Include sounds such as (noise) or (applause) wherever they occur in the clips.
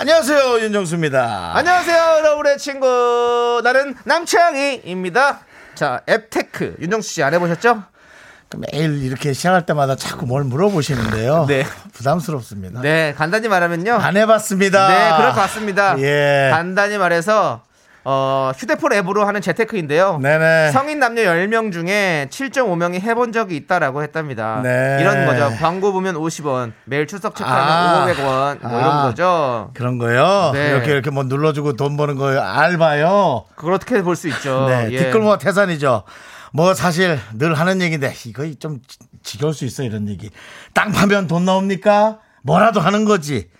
안녕하세요 윤정수입니다. 안녕하세요, 여러분의 친구. 나는 남창희입니다. 자, 앱테크. 윤정수 씨 안 해보셨죠? 매일 이렇게 시작할 때마다 자꾸 뭘 물어보시는데요. (laughs) 네. 부담스럽습니다. 네, 간단히 말하면요. 안 해봤습니다. 네, 그럴 것 같습니다. 예. 간단히 말해서, 어, 휴대폰 앱으로 하는 재테크인데요. 네네. 성인 남녀 10명 중에 7.5명이 해본 적이 있다라고 했답니다. 네. 이런 거죠. 광고 보면 50원, 매일 출석 체크하면 아. 500원, 뭐 아. 이런 거죠. 그런 거요. 네. 이렇게 이렇게 뭐 눌러주고 돈 버는 거요. 알바요. 그렇게 볼 수 있죠. 네. 예. 뒷골목 태산이죠. 뭐 사실 늘 하는 얘기인데 이거 좀 지- 지겨울 수 있어 이런 얘기. 땅 파면 돈 나옵니까? 뭐라도 하는 거지.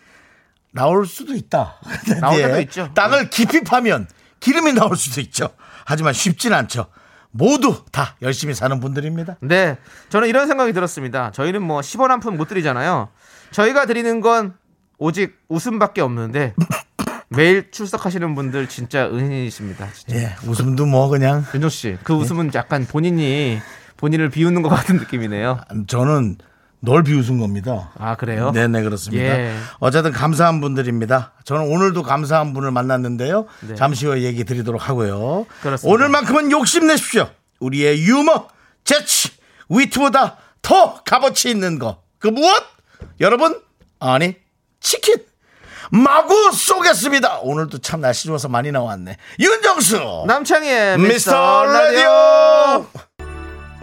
나올 수도 있다. (laughs) 나올 예. 때도 있죠. 땅을 깊이 파면 기름이 나올 수도 있죠. 하지만 쉽진 않죠. 모두 다 열심히 사는 분들입니다. 네. 저는 이런 생각이 들었습니다. 저희는 뭐 10원 한 푼 못 드리잖아요. 저희가 드리는 건 오직 웃음밖에 없는데 (coughs) 매일 출석하시는 분들 진짜 은인이십니다. 진짜. 예, 웃음도 뭐 그냥 윤정 씨, 그 웃음은 약간 본인이 본인을 비웃는 것 같은 느낌이네요. 저는 널 비웃은 겁니다. 아 그래요? 네네 그렇습니다. 예. 어쨌든 감사한 분들입니다. 저는 오늘도 감사한 분을 만났는데요. 네. 잠시 후에 얘기 드리도록 하고요. 그렇습니다. 오늘만큼은 욕심내십시오. 우리의 유머, 재치, 위트보다 더 값어치 있는 거. 그 무엇? 여러분 아니 치킨. 마구 쏘겠습니다. 오늘도 참 날씨 좋아서 많이 나왔네. 윤정수 남창희의 미스터 라디오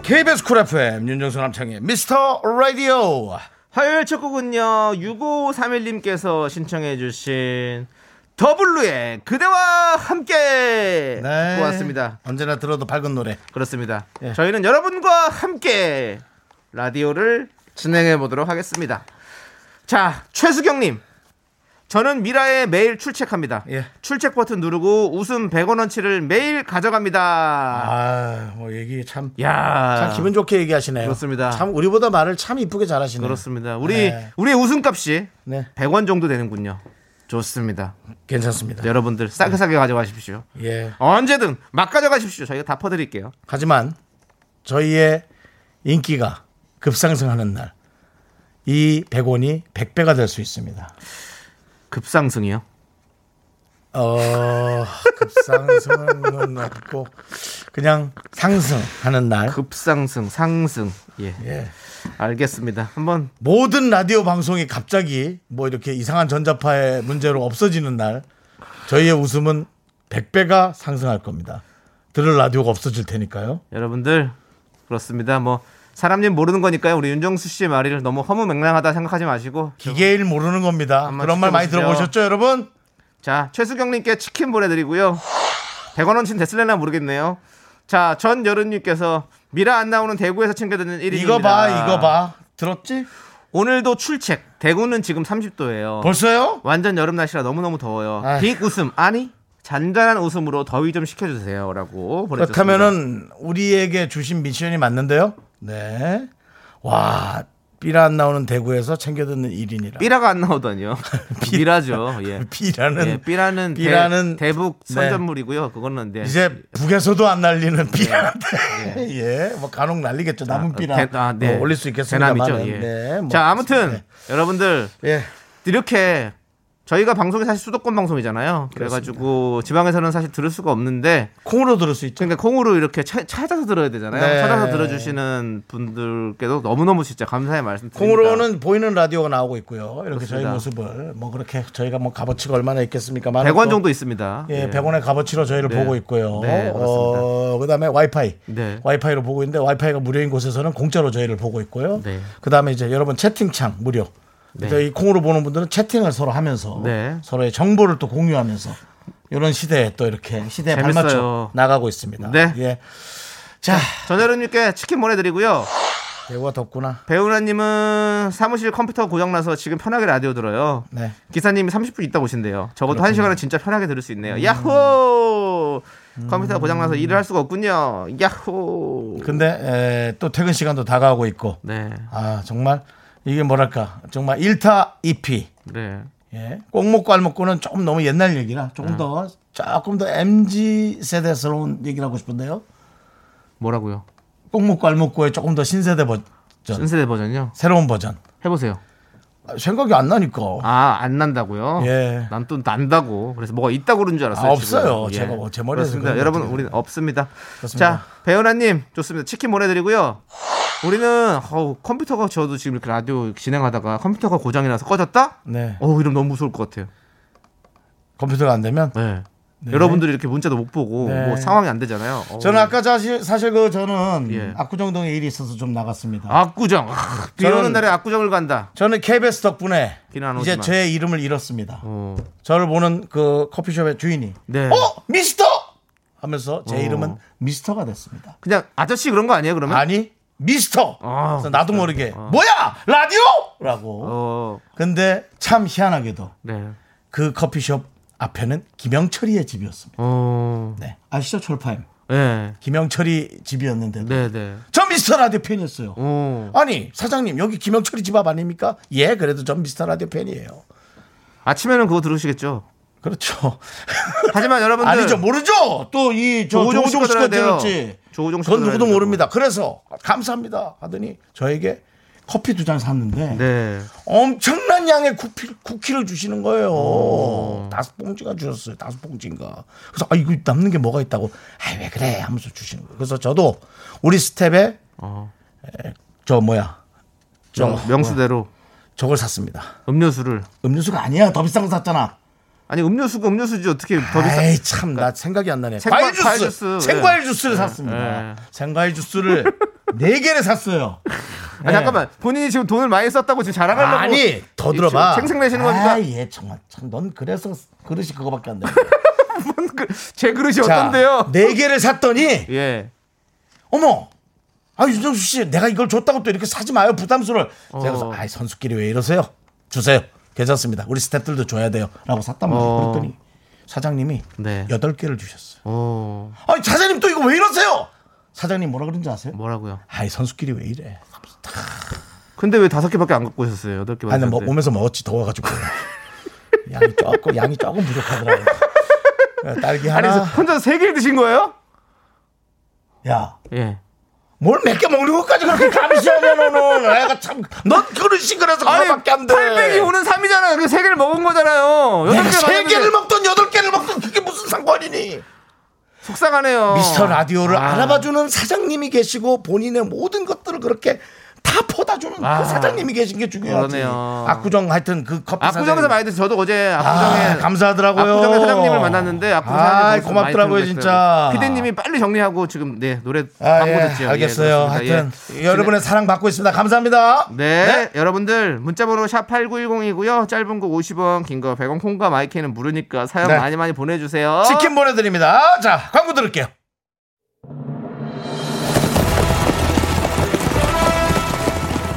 KBS 쿨 FM 윤정수 남창희의 미스터 라디오 화요일 첫 곡은요 6531님께서 신청해 주신 더블루의 그대와 함께. 네. 언제나 들어도 밝은 노래 그렇습니다. 예. 저희는 여러분과 함께 라디오를 진행해 보도록 하겠습니다. 자, 최수경님. 저는 미라에 매일 출첵합니다. 예. 출첵 버튼 누르고 웃음 100원어치를 매일 가져갑니다. 아 뭐 얘기 참, 야, 참 기분 좋게 얘기하시네요 그렇습니다. 참 우리보다 말을 참 이쁘게 잘하시네요 그렇습니다. 우리 네. 우리의 웃음값이 네 100원 정도 되는군요. 좋습니다. 괜찮습니다 여러분들 싸게 싸게 가져가십시오. 예 언제든 막 가져가십시오. 저희가 다 퍼드릴게요. 하지만 저희의 인기가 급상승하는 날 이 100원이 100배가 될 수 있습니다 급상승이요. 어 급상승은 없고 그냥 상승하는 날 급상승, 상승. 예. 예. 알겠습니다. 한번 모든 라디오 방송이 갑자기 뭐 이렇게 이상한 전자파의 문제로 없어지는 날 저희의 웃음은 100배가 상승할 겁니다. 들을 라디오가 없어질 테니까요. 여러분들 그렇습니다. 뭐 사람 일 모르는 거니까요. 우리 윤정수 씨의 말을 너무 허무맹랑하다 생각하지 마시고 기계일 모르는 겁니다. 그런 말 많이. 들어보셨죠, 여러분? 자 최수경님께 치킨 보내드리고요. 100원어치는 됐을래나 모르겠네요. 자 전여름님께서 미라 안 나오는 대구에서 챙겨드는 1인입니다. 이거 봐, 이거 봐. 들었지? 오늘도 출첵. 대구는 지금 30도예요. 벌써요? 완전 여름 날씨라 너무너무 더워요. 아휴. 빅 웃음 아니 잔잔한 웃음으로 더위 좀 식혀주세요라고 보내주셨습니다. 그렇다면은 우리에게 주신 미션이 맞는데요? 네. 와, 삐라 안 나오는 대구에서 챙겨 듣는 1인이라. 삐라가 안 나오다니요. (laughs) 미라죠. 예. (laughs) 삐라는 예, 삐라는, 삐라는 대, 북 네. 선전물이고요. 그거는 네. 이제 북에서도 안 날리는 삐라인데 (laughs) 예, 뭐 간혹 날리겠죠 남은 삐라 대- 아, 네. 뭐 올릴 수 있겠습니다만 대남이죠. 예. 네, 뭐 자, 아무튼 네. 여러분들 예, 이렇게 저희가 방송이 사실 수도권 방송이잖아요. 그래가지고 지방에서는 사실 들을 수가 없는데 콩으로 들을 수 있죠. 그러니까 콩으로 이렇게 차- 찾아서 들어야 되잖아요. 네. 찾아서 들어주시는 분들께도 너무너무 진짜 감사의 말씀 드립니다. 콩으로는 보이는 라디오가 나오고 있고요. 이렇게 저희 그렇습니다. 모습을 뭐 그렇게 저희가 뭐 값어치가 얼마나 있겠습니까? 100원 정도 있습니다. 예, 100원의 값어치로 저희를 네. 보고 있고요. 네. 어, 그다음에 와이파이. 네. 와이파이로 보고 있는데 와이파이가 무료인 곳에서는 공짜로 저희를 보고 있고요. 네. 그다음에 이제 여러분 채팅창 무료. 네. 그래서 이 콩으로 보는 분들은 채팅을 서로 하면서 네. 서로의 정보를 또 공유하면서 이런 시대에 또 이렇게 시대에 재밌어요. 발맞춰 나가고 있습니다. 네. 예. 자, 전여름님께 치킨 보내드리고요. 대구가 덥구나. 배우나님은 사무실 컴퓨터 고장나서 지금 편하게 라디오 들어요. 네. 기사님이 30분 있다 오신대요. 적어도 한 시간은 진짜 편하게 들을 수 있네요. 야호! 컴퓨터 고장나서 일을 할 수가 없군요. 야호! 근데 에, 또 퇴근 시간도 다가오고 있고. 네, 아 정말 이게 뭐랄까 정말 일타 이피 네. 예. 꼭 먹고 알 먹고는 조금 너무 옛날 얘기라 조금 더 조금 더 mz 세대스러운 얘기를 하고 싶은데요. 뭐라고요? 꼭 먹고 알 먹고의 조금 더 신세대 버전, 신세대 버전요? 새로운 버전. 해보세요. 아, 생각이 안 나니까. 아, 안 난다고요? 예. 난 또 난다고. 그래서 뭐가 있다고 그런 줄 알았어요. 아, 없어요. 지금. 제가 뭐제 머리에서 그렇습니다. 여러분, 거 우리는 없습니다. 그렇습니다. 자, 배은하님, 좋습니다. 치킨 보내드리고요. 우리는, 어우, 컴퓨터가 저도 지금 이렇게 라디오 진행하다가 컴퓨터가 고장이 나서 꺼졌다? 네. 어우, 이러면 너무 무서울 것 같아요. 컴퓨터가 안 되면 네. 여러분들이 이렇게 문자도 못 보고 네. 뭐 상황이 안 되잖아요. 어우. 저는 아까 사실 사실 그 저는 예. 압구정동에 일이 있어서 좀 나갔습니다. 압구정. 아, 비 오는 저는- 날에 압구정을 간다. 저는 KBS 덕분에 비는 안 이제 오지만. 제 이름을 잃었습니다. 어. 저를 보는 그 커피숍의 주인이 네. 어 미스터 하면서 제 어. 이름은 미스터가 됐습니다. 그냥 아저씨 그런 거 아니에요, 그러면? 아니 미스터. 아, 그래서 나도 모르게 뭐야 라디오?라고. 어. 근데 참 희한하게도 네. 그 커피숍 앞에는 김영철이의 집이었습니다. 어. 네 아시죠 철파임 네. 김영철이 집이었는데 네, 네. 전 미스터 라디오 팬이었어요. 어. 아니 사장님 여기 김영철이 집 앞 아닙니까? 예 그래도 전 미스터 라디오 팬이에요. 아침에는 그거 들으시겠죠. 그렇죠. (laughs) 하지만 여러분들 아니죠 모르죠. 또이 조우종 조우종 씨가. 들었지. 조우종 씨가 그건 누구도. 모릅니다. 그래서 감사합니다 하더니 저에게 커피 두 잔 샀는데 네. 엄청난 양의 쿠키, 쿠키를 주시는 거예요. 어. 다섯 봉지가 주셨어요. 다섯 봉지인가. 그래서 아 이거 남는 게 뭐가 있다고. 아왜 그래 하면서 주시는 거예요. 그래서 저도 우리 스텝에 어. 저 뭐야 저 명, 명수대로 저걸 샀습니다. 음료수를 음료수가 아니야. 더 비싼 거 샀잖아. 아니 음료수가 음료수지 어떻게 더 비싸? 에이 참 나 생각이 안 나네. 생과- 과일 주스, 과일 주스. 생과일 예. 주스를 샀습니다. 예. 생과일 주스를 (laughs) 네 개를 샀어요. 아 잠깐만 본인이 지금 돈을 많이 썼다고 지금 자랑하려고 아니 더 들어봐. 생생내시는 겁니까? 아, 예 정말 참 넌 그래서 그릇이 그거밖에 안 돼. (laughs) 그, 제 그릇이 자, 어떤데요? 네 개를 샀더니 (laughs) 예. 어머. 아 윤정수 씨, 내가 이걸 줬다고 또 이렇게 사지 마요 부담스러워. 제가 그래서 어. 아이 선수끼리 왜 이러세요? 주세요. 괜찮습니다. 우리 스태프들도 줘야 돼요.라고 샀단 말이에요. 어. 그랬더니 사장님이 네. 여덟 개를 주셨어요. 어 아니 사장님 또 이거 왜 이러세요? 사장님 뭐라 그런지 아세요? 뭐라고요? 아이 선수끼리 왜 이래? 근데 왜 다섯 개밖에 안 갖고 오셨어요? 여덟 개밖에. 아니 뭐 오면서 먹었지 더워가지고 (laughs) 양이 조금 양이 조금 부족하더라고. 딸기 아니 하나. 그래서 혼자 세 개를 드신 거예요? 야. 예. 뭘 몇 개 먹는 것까지 그렇게 감시하냐 너는 내가 참넌 그릇이 그래서 그거밖에 안돼 800이 오는 3이잖아요. 그세 개를 먹은 거잖아요. 여덟 내가 개세 받았는데 개를 먹던 여덟 개를 먹던 그게 무슨 상관이니 속상하네요. 미스터 라디오를 아. 알아봐주는 사장님이 계시고 본인의 모든 것들을 그렇게 다 퍼다 주는 아. 그 사장님이 계신 게 중요하지 그러네요. 압구정 하여튼 그 커피 압구정에서 사장님. 많이 드세요. 저도 어제 압구정에 아, 감사하더라고요. 압구정의 사장님을 만났는데 압구정 아, 사장님 고맙더라고요 진짜. 피디님이 빨리 정리하고 지금 네 노래 아, 광고 예, 듣죠. 예, 알겠어요. 그렇습니다. 하여튼 예. 여러분의 사랑 받고 있습니다. 감사합니다. 네, 여러분들 문자번호 샵 #8910이고요. 짧은 거 50원, 긴 거 100원, 콩과 마이크는 무료니까 사연 네. 많이 많이 보내주세요. 치킨 보내드립니다. 자 광고 들을게요.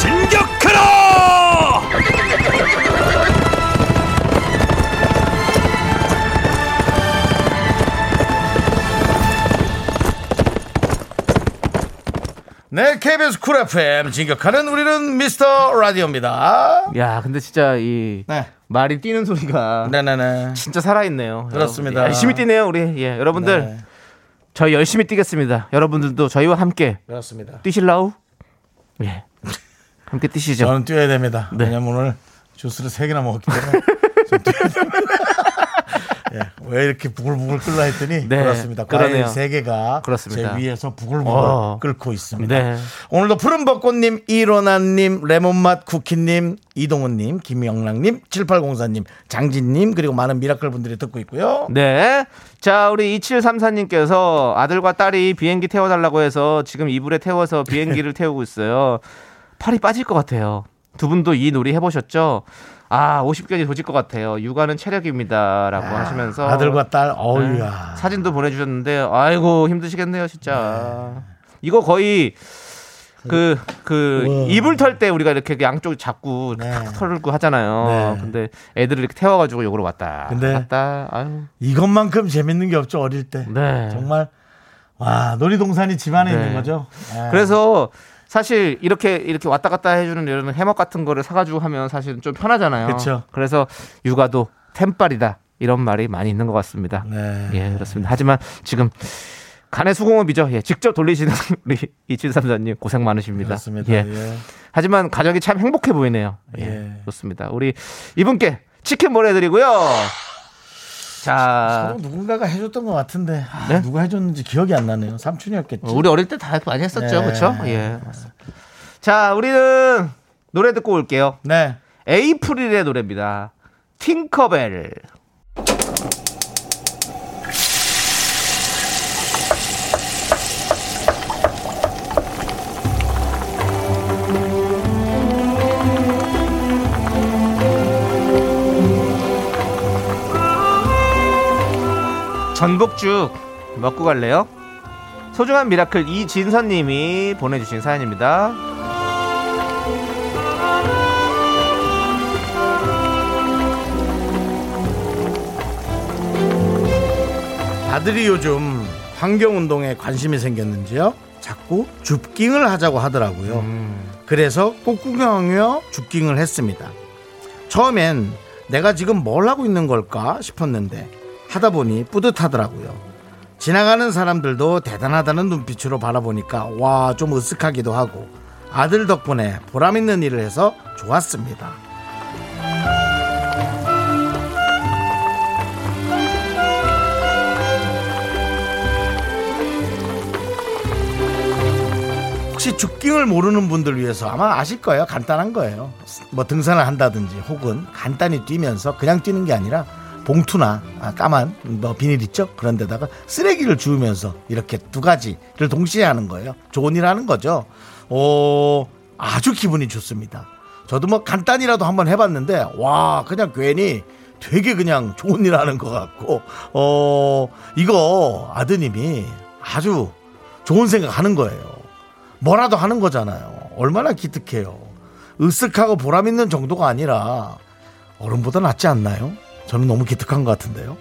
진격하라! 네 KBS 쿨 FM 진격하는 우리는 미스터 라디오입니다 야, 근데 진짜 이 네 말이 뛰는 소리가 네네네 진짜 살아있네요. 그렇습니다. 여러분, 열심히 뛰네요, 우리. 예, 여러분들. 네. 저희 열심히 뛰겠습니다. 여러분들도 저희와 함께 그렇습니다 뛰실라우? 예. 함께 뛰시죠. 저는 뛰어야 됩니다 네. 왜냐면 오늘 주스를 3개나 먹었기 때문에 좀 뛰어야 됩니다. (laughs) 예, 왜 이렇게 부글부글 끓나 했더니 네, 그렇습니다. 과일 세 개가 그렇습니다. 제 위에서 부글부글 어. 끓고 있습니다. 네. 오늘도 푸른 벚꽃님, 이로나님, 레몬맛 쿠키님, 이동훈님, 김영랑님, 7804님, 장진님 그리고 많은 미라클 분들이 듣고 있고요. 네. 자, 우리 2734님께서 아들과 딸이 비행기 태워달라고 해서 지금 이불에 태워서 비행기를 (laughs) 태우고 있어요. 팔이 빠질 것 같아요. 두 분도 이 놀이 해보셨죠? 아, 50개이 도질 것 같아요. 육아는 체력입니다. 라고 하시면서. 아들과 딸, 네. 어우야. 사진도 보내주셨는데, 아이고, 힘드시겠네요, 진짜. 이거 거의 그, 그, 우와. 이불 털 때 우리가 이렇게 양쪽 잡고 네. 탁 털고 하잖아요. 네. 근데 애들을 이렇게 태워가지고 요거로 왔다. 근데 갔다. 아유. 이것만큼 재밌는 게 없죠, 어릴 때. 네. 정말, 와, 놀이동산이 집안에 네. 있는 거죠. 예. 그래서 사실 이렇게 이렇게 왔다 갔다 해주는 이런 해먹 같은 거를 사가지고 하면 사실 좀 편하잖아요. 그쵸. 래서 육아도 템빨이다 이런 말이 많이 있는 것 같습니다. 네. 예 그렇습니다. 하지만 지금 간의 수공업이죠. 예, 직접 돌리시는 (laughs) 우리 이칠삼사님 고생 많으십니다. 그렇습니다. 예. 예. 하지만 가정이 참 행복해 보이네요. 예, 예. 좋습니다. 우리 이분께 치킨 보내드리고요. 자, 서로 누군가가 해줬던 것 같은데 아, 네? 누가 해줬는지 기억이 안 나네요. 삼촌이었겠지. 어, 우리 어릴 때 다 많이 했었죠, 네. 그렇죠? 예. 자, 우리는 노래 듣고 올게요. 네. 에이프릴의 노래입니다. 팅커벨. 전복죽 먹고 갈래요? 소중한 미라클 이진선님이 보내주신 사연입니다. 아들이 요즘 환경운동에 관심이 생겼는지요. 자꾸 줍깅을 하자고 하더라고요. 그래서 꽃구경하며 줍깅을 했습니다. 처음엔 내가 지금 뭘 하고 있는 걸까 싶었는데 하다 보니 뿌듯하더라고요. 지나가는 사람들도 대단하다는 눈빛으로 바라보니까 와 좀 으쓱하기도 하고 아들 덕분에 보람 있는 일을 해서 좋았습니다. 혹시 죽깅을 모르는 분들 위해서 아마 아실 거예요. 간단한 거예요. 뭐 등산을 한다든지 혹은 간단히 뛰면서 그냥 뛰는 게 아니라 봉투나 아, 까만 뭐 비닐 있죠? 그런 데다가 쓰레기를 주우면서 이렇게 두 가지를 동시에 하는 거예요. 좋은 일 하는 거죠. 어, 아주 기분이 좋습니다. 저도 뭐 간단히라도 한번 해봤는데 와 그냥 괜히 되게 그냥 좋은 일 하는 것 같고 어 이거 아드님이 아주 좋은 생각 하는 거예요. 뭐라도 하는 거잖아요. 얼마나 기특해요. 으쓱하고 보람 있는 정도가 아니라 어른보다 낫지 않나요? 저는 너무 기특한 것 같은데요.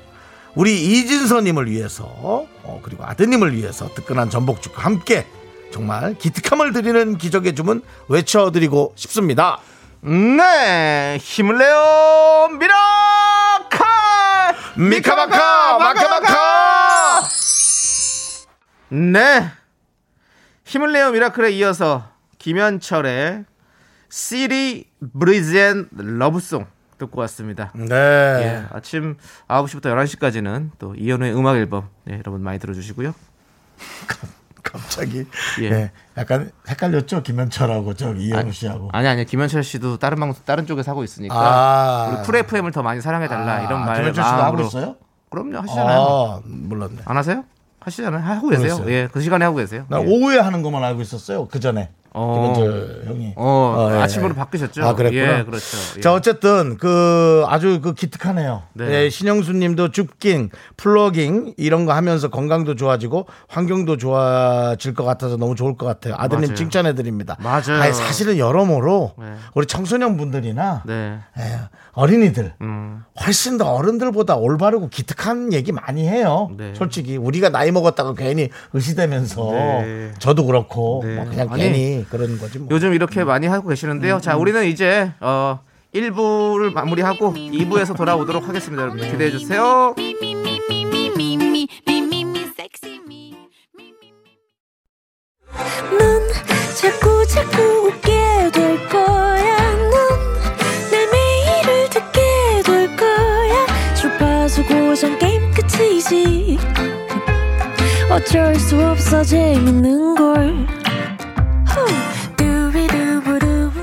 우리 이진서님을 위해서 어, 그리고 아드님을 위해서 뜨끈한 전복죽과 함께 정말 기특함을 드리는 기적의 주문 외쳐드리고 싶습니다. 네, 힘을 내요, 미라클! 미카마카 마카마카 네. 힘을 내요, 미라클에 이어서 김현철의 City Breeze and Love Song 듣고 왔습니다. 네. 예, 아침 9시부터 11시까지는 또 이현우의 음악 앨범 네, 여러분 많이 들어주시고요. (laughs) 갑자기 예. 예. 약간 헷갈렸죠 김현철하고 저기 이현우 씨하고 아니 아니 김현철 씨도 다른 방송 다른 쪽에서 하고 있으니까 아. 우리 쿨 FM을 더 많이 사랑해 달라 이런 말 김현철 씨도 하고 있어요? 그럼요 하시잖아요. 아 몰랐네. 안 하세요? 하시잖아요. 하고 계세요. 그랬어요. 예, 그 시간에 하고 계세요. 나 예. 오후에 하는 것만 알고 있었어요. 그 전에. 어. 김현철 형이. 어, 예. 아침으로 바뀌셨죠? 아, 그랬구나. 예, 그렇죠. 예. 자, 어쨌든 그 아주 그 기특하네요. 네. 예, 신영수 님도 줍깅, 플러깅 이런 거 하면서 건강도 좋아지고 환경도 좋아질 것 같아서 너무 좋을 것 같아요. 아드님. 칭찬해 드립니다. 맞아요. 아니, 사실은 여러모로 네. 우리 청소년 분들이나 네. 예, 어린이들 음. 훨씬 더 어른들보다 올바르고 기특한 얘기 많이 해요. 네. 솔직히 우리가 나이 먹었다고 괜히 의시되면서 네. 저도 그렇고 네. 뭐 그냥 아니, 괜히 그런 거지. 뭐. 요즘 이렇게 음. 많이 하고 계시는데요. 음, 자, 음. 우리는 이제 어 1부를 마무리하고 2부에서 돌아오도록 하겠습니다. 여러분 기대해 주세요. 어쩔 수 없어 재밌는 걸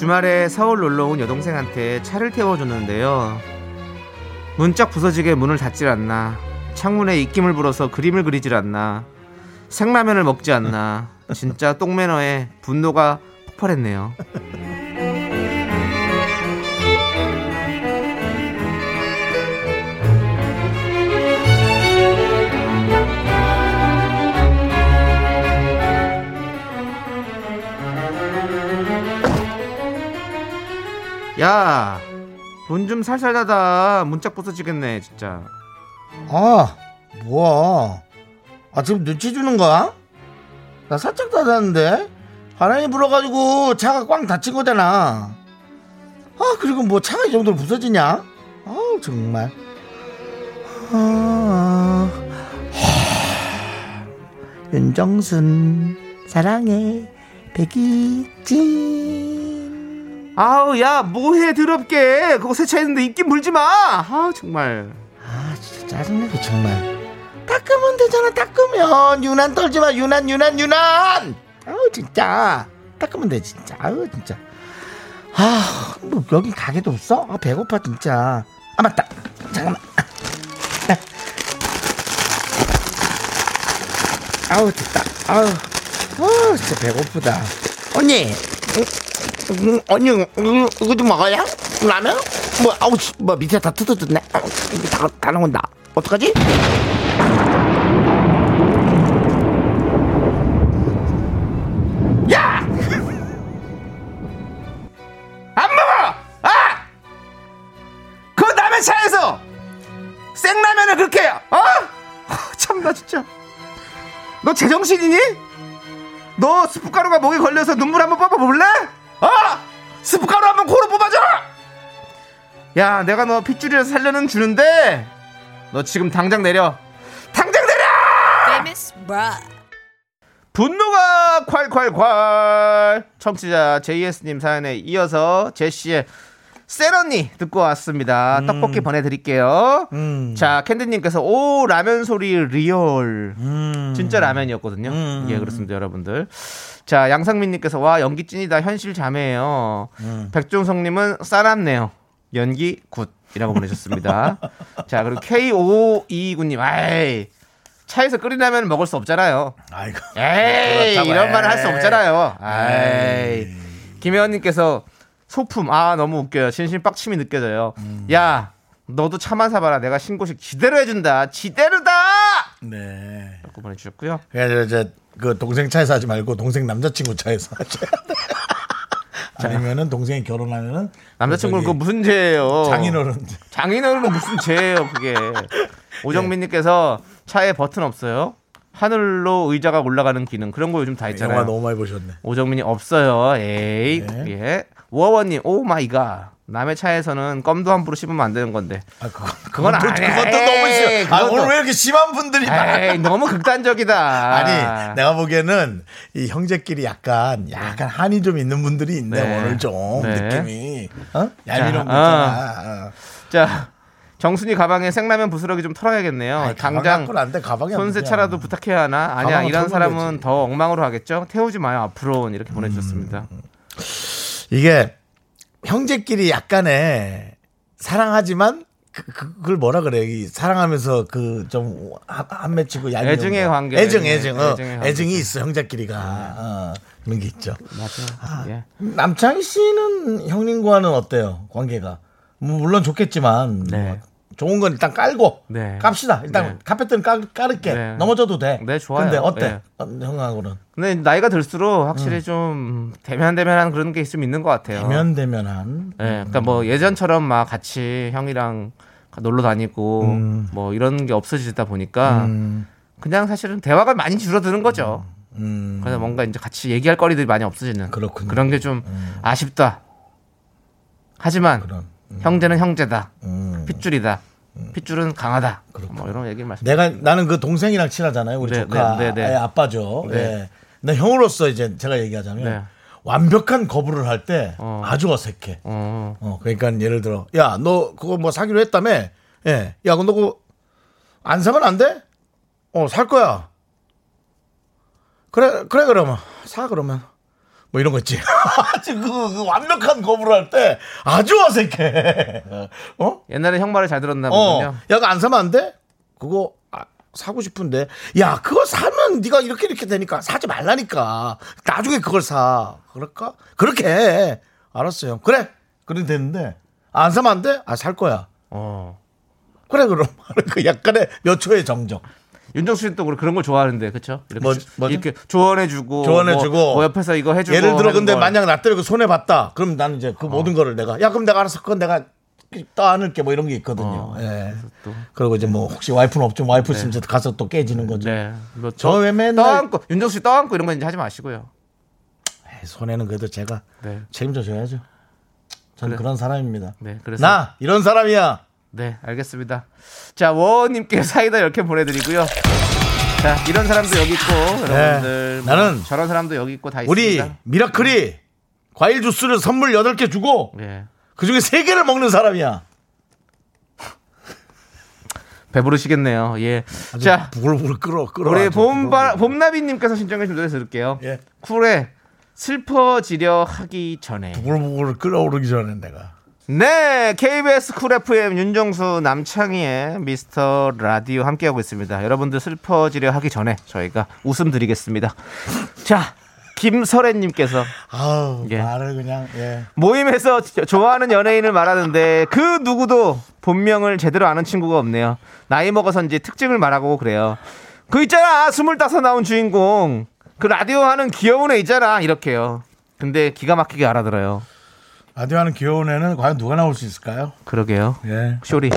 주말에 서울 놀러 온 여동생한테 차를 태워줬는데요. 문짝 부서지게 문을 닫질 않나. 창문에 입김을 불어서 그림을 그리질 않나. 생라면을 먹지 않나. 진짜 똥매너에 분노가 폭발했네요. 야, 문 좀 살살 닫아. 문짝 부서지겠네, 진짜. 아 뭐야? 아 지금 눈치 주는 거야? 나 살짝 닫았는데? 바람이 불어가지고 차가 꽝 닫힌 거잖아. 아 그리고 뭐 차가 이 정도로 부서지냐? 아 정말. 아, 하, 윤정순 사랑해. 백이진 아우, 야, 뭐해, 더럽게. 그거 세차했는데 입김 물지 마. 아우, 정말. 아 진짜 짜증나게 정말. 닦으면 되잖아 닦으면. 유난 떨지 마 유난 유난 유난. 아우 진짜. 닦으면 돼 진짜. 아우 진짜. 아뭐 여기 가게도 없어? 아 배고파 진짜. 아 맞다. 잠깐만. 아우 됐다. 아우. 아 진짜 배고프다. 언니 음, 음, 언니 음, 이거 좀 먹어요? 라면? 뭐 아우 씨, 뭐 밑에 다 뜯어졌네 아, 이게 다, 다 나온다 어떡하지? 야! (laughs) 안 먹어! 아! 그 남의 차에서 생라면을 그렇게. 어? 아, 참나 진짜. 너 제정신이니? 너 스프가루가 목에 걸려서 눈물 한번 뽑아볼래? 어? 스프가루 한번 코로 뽑아줘! 야, 내가 너 핏줄이라서 살려는 주는데 너 지금 당장 내려. 당장 내려! 분노가 콸콸콸 청취자 JS님 사연에 이어서 제시의 쎈언니 듣고 왔습니다 떡볶이 보내드릴게요 음. 자 캔디님께서 오 라면 소리 real 음. 진짜 라면이었거든요 음. 예 그렇습니다 여러분들 자 양상민님께서 와 연기 찐이다 현실 자매예요 음. 백종성님은 싸납네요 연기 굿이라고 보내셨습니다 (laughs) 자 그리고 K529님 아이 차에서 끓인 라면 먹을 수 없잖아요 아이고 에이 이런 말할 수. 없잖아요. 에이. 김혜원님께서 소품 아 너무 웃겨요. 진심 빡침이 느껴져요. 음. 야 너도 차만 사봐라. 내가 신고식 지대로 해준다. 지대로다. 네 라고 보내주셨고요. 그래서 이제 그 동생 차에서 하지 말고 동생 남자친구 차에서 하셔야 돼 (laughs) 아니면은 동생이 결혼하면은 남자친구는 저기 무슨 죄예요? 장인어른 장인어른은 무슨 죄예요 그게. (laughs) 오정민님께서 차에 버튼 없어요. 하늘로 의자가 올라가는 기능 그런 거 요즘 다 있잖아요. 영화 너무 많이 보셨네 오정민님 없어요. 에이. 네. 예. 워원님, oh my god. 남의 차에서는 껌도 함부로 씹으면 안 되는 건데. 아, 그건, 그건 그것도, 아니야. 그것도 너무 에이, 심해. 아, 그것도. 오늘 왜 이렇게 심한 분들이 많아? 너무 극단적이다. 아니, 내가 보기에는 이 형제끼리 약간, 약간 한이 좀 있는 분들이 있네, 네. 오늘 좀. 네. 느낌이. 어? 얄미운 거 자, 있잖아. 어. 자, 정순이 가방에 생라면 부스러기 좀 털어야겠네요. 가방 당장 손세차라도. 부탁해야 하나? 아니야, 이런 사람은 되지. 더 엉망으로 하겠죠? 태우지 마요, 앞으로. 이렇게 보내주셨습니다. 음. 이게 형제끼리 약간의 사랑하지만 그, 그- 그걸 뭐라 그래? 이 사랑하면서 그 좀 한 맺히고 얄미운 애증의 거. 관계. 애증, 애증의- 애증, 어. 애증이 있어 형제끼리가 어, 그런 게 있죠. 맞아요. 예. 남창희 씨는 형님과는 어때요? 관계가 뭐 물론 좋겠지만 네. 뭐 좋은 건 일단 깔고 네. 깝시다. 일단 네. 카페트는 깔, 깔을게. 네. 넘어져도 돼. 네, 좋아요. 근데 어때? 네. 어, 형하고는 근데 나이가 들수록 확실히 좀 대면대면한 그런 게 좀 있는 것 같아요. 대면 대면한 예, 그러니까 뭐 예전처럼 막 같이 형이랑 놀러 다니고 음. 뭐 이런 게 없어지다 보니까 그냥 사실은 대화가 많이 줄어드는 거죠. 음, 그래서 뭔가 이제 같이 얘기할 거리들이 많이 없어지는 그렇군요. 런게 좀 아쉽다. 하지만 그런 형제는 형제다. 음. 핏줄이다. 핏줄은 강하다. 뭐 이런 얘기를 말씀. 내가 나는 그 동생이랑 친하잖아요. 우리 네, 조카의 네, 네, 네. 아빠죠. 네. 예. 근데 형으로서 이제 제가 얘기하자면 네. 완벽한 거부를 할 때 어. 아주 어색해. 어, 어, 그러니까 예를 들어, 야, 너 그거 뭐 사기로 했다며? 예. 야, 그럼 너 그거 안 사면 안 돼? 어, 살 거야. 그래, 그래, 그러면. 사, 그러면. 뭐 이런 거 있지. (laughs) 아주 그, 그 완벽한 거부를 할 때 아주 어색해. 어? 옛날에 형 말을 잘 들었나 어. 보군요. 야, 그거 안 사면 안 돼? 그거 아, 사고 싶은데. 야, 그거 사면 네가 이렇게 이렇게 되니까 사지 말라니까. 나중에 그걸 사. 그럴까? 그렇게 해. 알았어요. 그래. 그래 됐는데 안 사면 안 돼? 아, 살 거야. 어. 그래 그럼 (laughs) 그 약간의 몇 초의 정적. 윤정수 또 그런 걸 좋아하는데 그렇죠? 이렇게, 뭐- 주- 뭐죠? 이렇게 조언해주고 조언해주고. 뭐, 뭐 옆에서 이거 해주고 예를 들어 근데 걸. 만약 나그 손해 봤다. 그럼 나는 이제 그 모든 거를 내가 야 그럼 내가 알아서 그건 내가 떠안을게 뭐 이런 게 있거든요. 어, 예. 또. 그리고 이제 뭐 혹시 와이프는 없지만 와이프 있으면 이제 가서 또 깨지는 거죠. 네. 뭐 저왜 맨날- 떠안고 윤정수 씨 떠안고 이런 거 이제 하지 마시고요. 에이, 손해는 그래도 제가 네. 책임져 줘야죠. 저는 그래. 그런 사람입니다. 네. 그래서 나 이런 사람이야. 네, 알겠습니다. 자, 워님께 사이다 이렇게 보내드리고요. 자, 이런 사람도 여기 있고, 여러분들. 뭐 네. 나는 저런 사람도 여기 있고 다 우리 있습니다. 미라클이 과일 주스를 선물 8개 주고 네. 그 중에 3개를 먹는 사람이야. (laughs) 배부르시겠네요. 예. 자, 부글부글 끓어 끓어. 우리 봄바, 봄나비님께서 신청해주신 노래 들을게요. 예. 쿨의 슬퍼지려 하기 전에. 부글부글 끓어오르기 전에 내가. 네, KBS 쿨 FM 윤정수 남창희의 미스터 라디오 함께하고 있습니다. 여러분들 슬퍼지려 하기 전에 저희가 웃음 드리겠습니다. 자, 김설애님께서 아우 예. 말을 그냥 예. 모임에서 저- 좋아하는 연예인을 말하는데 그 누구도 본명을 제대로 아는 친구가 없네요. 나이 먹어서인지 특징을 말하고 그래요. 그 있잖아, 스물다섯 나온 주인공. 그 라디오 하는 귀여운 애 있잖아, 이렇게요. 근데 기가 막히게 알아들어요. 라디오하는 귀여운 애는 과연 누가 나올 수 있을까요? 그러게요. 예. 쇼리.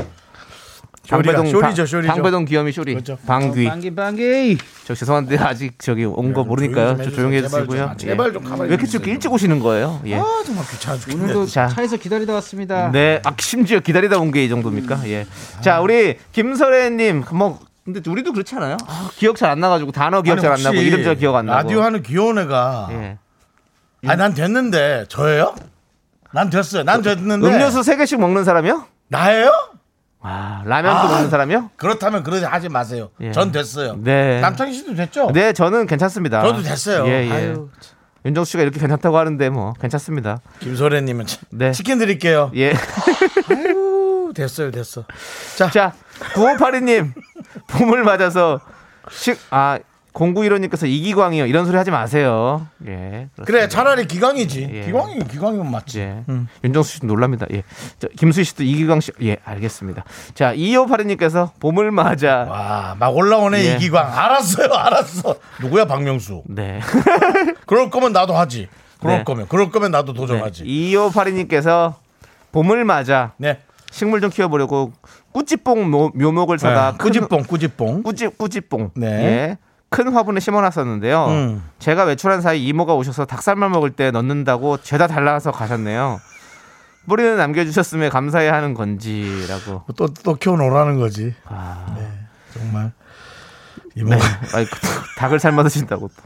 쇼리가, 방배동 쇼리죠, 방- 쇼리죠. 방배동 귀요미 쇼리. 그렇죠. 방귀. 방귀 방귀. 저 죄송한데 아직 저기 온거좀 모르니까요. 조용히 저좀 조용히. 해주시고요. 제발 좀, 제발 예. 좀 가만히 왜 이렇게. 저렇게 일찍 오시는 거예요? 예. 아 정말 귀찮아. 오늘도 자. 차에서 기다리다 왔습니다. 네, 아, 심지어 기다리다 온 게 이 정도입니까? 예. 자, 우리 김설애님, 뭐, 근데 우리도 그렇지 않아요? 아, 기억 잘 안 나가지고 단어 기억 아니, 잘안 나고 이름 잘 기억 안 나고. 라디오 하는 귀여운 애가 예. 아니 난 됐는데 저예요? 난 됐어요. 난 됐는데 음료수 세 개씩 먹는 사람이요? 나예요? 아, 라면도 아. 먹는 사람이요? 그렇다면 그러지 하지 마세요. 예. 전 됐어요. 네. 남창희 씨도 됐죠? 네, 저는 괜찮습니다. 저도 됐어요. 예, 예. 아유, 윤정수 씨가 이렇게 괜찮다고 하는데 뭐 괜찮습니다. 김소래 님은 치- 네. 치킨 드릴게요. 예. 아유, 됐어요, 됐어. 자, 자, 9582 님, 봄을 맞아서 식, 아, 0915님께서 이기광이요. 이런 소리 하지 마세요. 예. 그렇습니다. 그래 차라리 기광이지. 예. 기광이 기광이면 맞지. 예. 윤정수 씨도 놀랍니다. 예. 저, 김수희 씨도 이기광 씨. 예, 알겠습니다. 자, 2582님께서 봄을 맞아. 와, 막 올라오네 예. 이기광. 알았어요, 알았어. 누구야 박명수? 네. (laughs) 그럴 거면 나도 하지. 그럴 네. 거면 그럴 거면 나도 네. 도전하지. 2582님께서 봄을 맞아 네. 식물 좀 키워보려고 꾸지뽕 모- 묘목을 사다 네. 큰 꾸지뽕, 꾸지뽕. 꾸지 꾸지뽕. 네. 예. 큰 화분에 심어놨었는데요. 음. 제가 외출한 사이 이모가 오셔서 닭살만 먹을 때 넣는다고 죄다 달라서 가셨네요. 뿌리는 남겨주셨음에 감사해야 하는 건지라고. 또, 또 키워놓으라는 거지. 아, 정말. 네. 이모가. 아이, 그, 닭을 삶아 드신다고 또.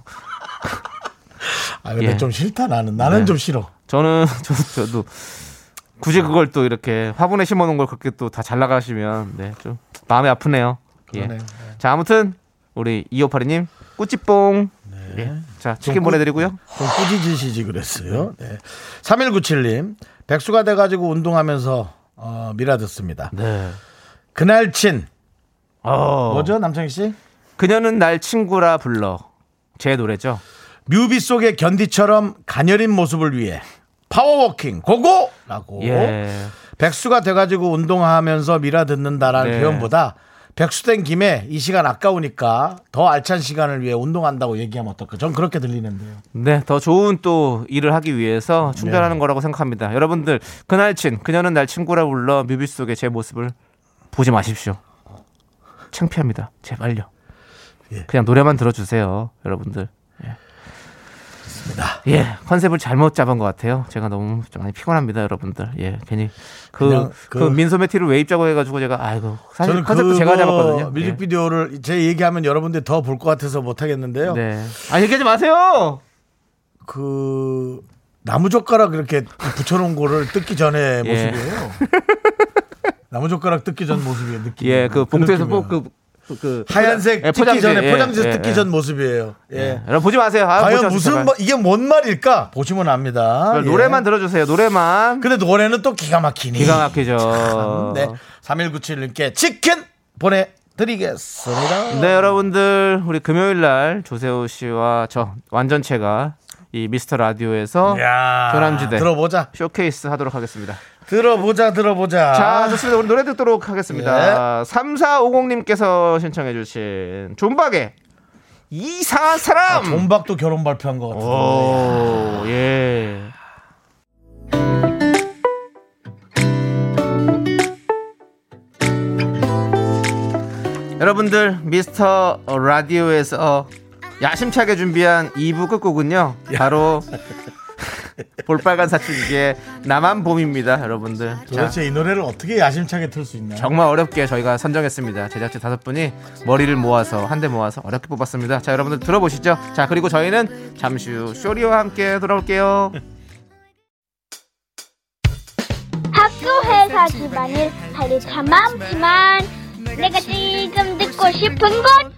아, 근데 예. 좀 싫다, 나는. 나는 네. 좀 싫어. 저는 (laughs) 저도, 저도 굳이 그걸 또 이렇게 화분에 심어놓은 걸 그렇게 또 다 잘 나가시면 네, 좀 마음이 아프네요. 예. 그러네. 자 아무튼 우리 2582님 꾸찌뽕. 예. 자 치킨 꾸- 보내드리고요. 좀 꾸짖으시지 그랬어요. 네. 3197님, 백수가 돼가지고 운동하면서, 어, 미라 듣습니다. 네. 그날 친, 어. 뭐죠, 남창희 씨? 그녀는 날 친구라 불러. 제 노래죠. 뮤비 속의 견디처럼 가녀린 모습을 위해 power walking go go! 라고. 예. 백수가 돼가지고 운동하면서 미라 듣는다라는 네. 표현보다 백수된 김에 이 시간 아까우니까 더 알찬 시간을 위해 운동한다고 얘기하면 어떨까? 전 그렇게 들리는데요. 네, 더 좋은 또 일을 하기 위해서 네. 충전하는 거라고 생각합니다. 여러분들, 그날친, 그녀는 날 친구라 불러 뮤비 속의 제 모습을 보지 마십시오. 창피합니다. 제발요. 예. 그냥 노래만 들어주세요, 여러분들. 예. 예, 컨셉을 잘못 잡은 것 같아요. 제가 너무 좀 많이 피곤합니다, 여러분들. 예, 괜히 그, 그, 그- 민소매 티를 왜 입자고 해가지고 제가 아이고 사실 저는 컨셉도 제가 잡았거든요. 뮤직비디오를 제 얘기하면 여러분들이 더 볼 것 같아서 못 하겠는데요. 예. 네. 아 얘기하지 마세요. 그 나무젓가락 이렇게 붙여놓은 거를 뜯기 전에 (laughs) 예. 모습이에요. 나무젓가락 뜯기 전 모습이에요. 느낌. 예, 그 봉투에서 꼭그 그 하얀색 예, 뜯기 전에 예, 포장지 예, 뜯기 예. 전 모습이에요. 예. 예. 여러분 보지 마세요. 아, 과연 무슨 제발. 뭐- 이게 뭔 말일까 보시면 압니다. 예. 노래만 들어주세요. 노래만. 근데 노래는 또 기가 막히니. 기가 막히죠. 네. 3197님께 치킨 보내 드리겠습니다. 네, 여러분들 우리 금요일 날 조세호 씨와 저 완전체가 이 미스터 라디오에서 야 조남지대. 들어보자. 쇼케이스 하도록 하겠습니다. 들어보자, 들어보자. 자, 좋습니다. 우리 노래 듣도록 하겠습니다. 3450님께서 신청해 주신 존박의 이상한 사람. 존박도 결혼 발표한 것 같은데. 오, 예. 여러분들 미스터 라디오에서 야심차게 준비한 2부 끝곡은요 바로 볼빨간 사춘기의 나만 봄입니다 여러분들 자, 도대체 이 노래를 어떻게 야심차게 틀 수 있나? 정말 어렵게 저희가 선정했습니다. 제작진 다섯 분이 머리를 모아서 한 대 모아서 어렵게 뽑았습니다. 자, 여러분들 들어보시죠. 자, 그리고 저희는 잠시 후 쇼리와 함께 돌아올게요. 학교 회사 집안일 할일 참 많지만 내가 지금 듣고 싶은 건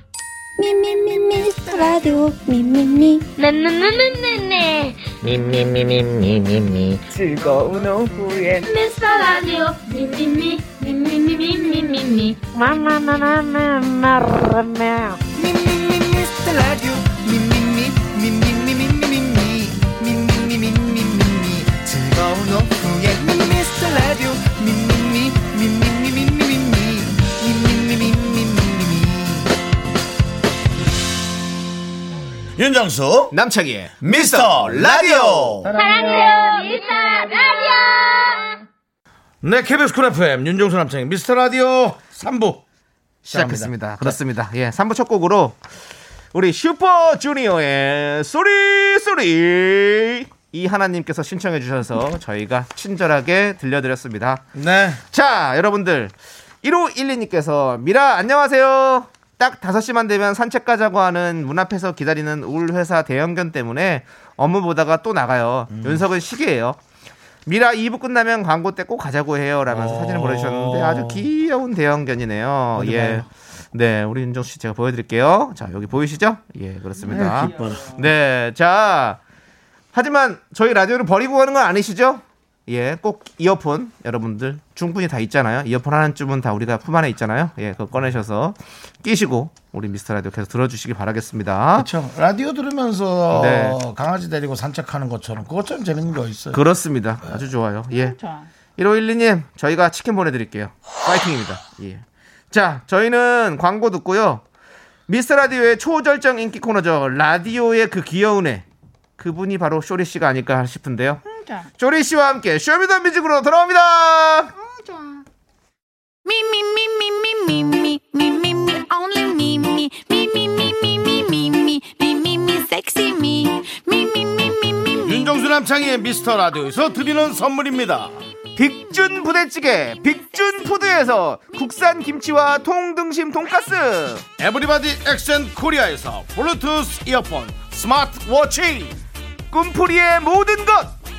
미미미 미스터 라디오 미미미 네네네네네 미미미미미미미 즐거운 오후에 미스터 라디오 미미미 미미미미미미미 마마 마 마 마 마 마마 미스터 라디오 미미 윤정수 남창희의 미스터 라디오. 사랑해요 미스터 라디오 네, KBS 쿨 FM 윤정수 남창희 미스터 라디오 3부 시작했습니다. 그렇습니다. 예, 3부 첫 곡으로 우리 슈퍼 주니어의 Sorry Sorry 이 하나님께서 신청해 주셔서 저희가 친절하게 들려드렸습니다. 네. 자, 여러분들 1512님께서 미라 안녕하세요. 딱 5시만 되면 산책 가자고 하는 문 앞에서 기다리는 울 회사 대형견 때문에 업무 보다가 또 나가요. 윤석은 시계예요. 미라 2부 끝나면 광고 때 꼭 가자고 해요. 라면서 어. 사진을 보내주셨는데 아주 귀여운 대형견이네요. 예. 봐요? 네, 우리 윤정 씨 제가 보여드릴게요. 자, 여기 보이시죠? 예, 그렇습니다. 네. 네, 자. 하지만 저희 라디오를 버리고 가는 건 아니시죠? 예, 꼭 이어폰 여러분들 충분히 다 있잖아요. 이어폰 하나쯤은 다 우리가 품 안에 있잖아요. 예, 그거 꺼내셔서 끼시고 우리 미스터 라디오 계속 들어주시기 바라겠습니다. 그렇죠. 라디오 들으면서 네. 강아지 데리고 산책하는 것처럼 그것처럼 재밌는 거 있어요. 그렇습니다. 아주 좋아요. 예. 1512님, 저희가 치킨 보내드릴게요. 파이팅입니다. 예. 자, 저희는 광고 듣고요. 미스터 라디오의 초절정 인기 코너죠. 라디오의 그 귀여운 애. 그분이 바로 쇼리 씨가 아닐까 싶은데요. 쇼리 씨와 함께 Show Me the Music으로 돌아옵니다. Only me, me, me. 윤정수 남창희의 미스터 라디오에서 드리는 선물입니다. 빅준 부대찌개, 빅준 푸드에서 국산 김치와 통등심 돈가스. 에브리바디 엑센 코리아에서 블루투스 이어폰 스마트워치 꿈풀이의 모든 것.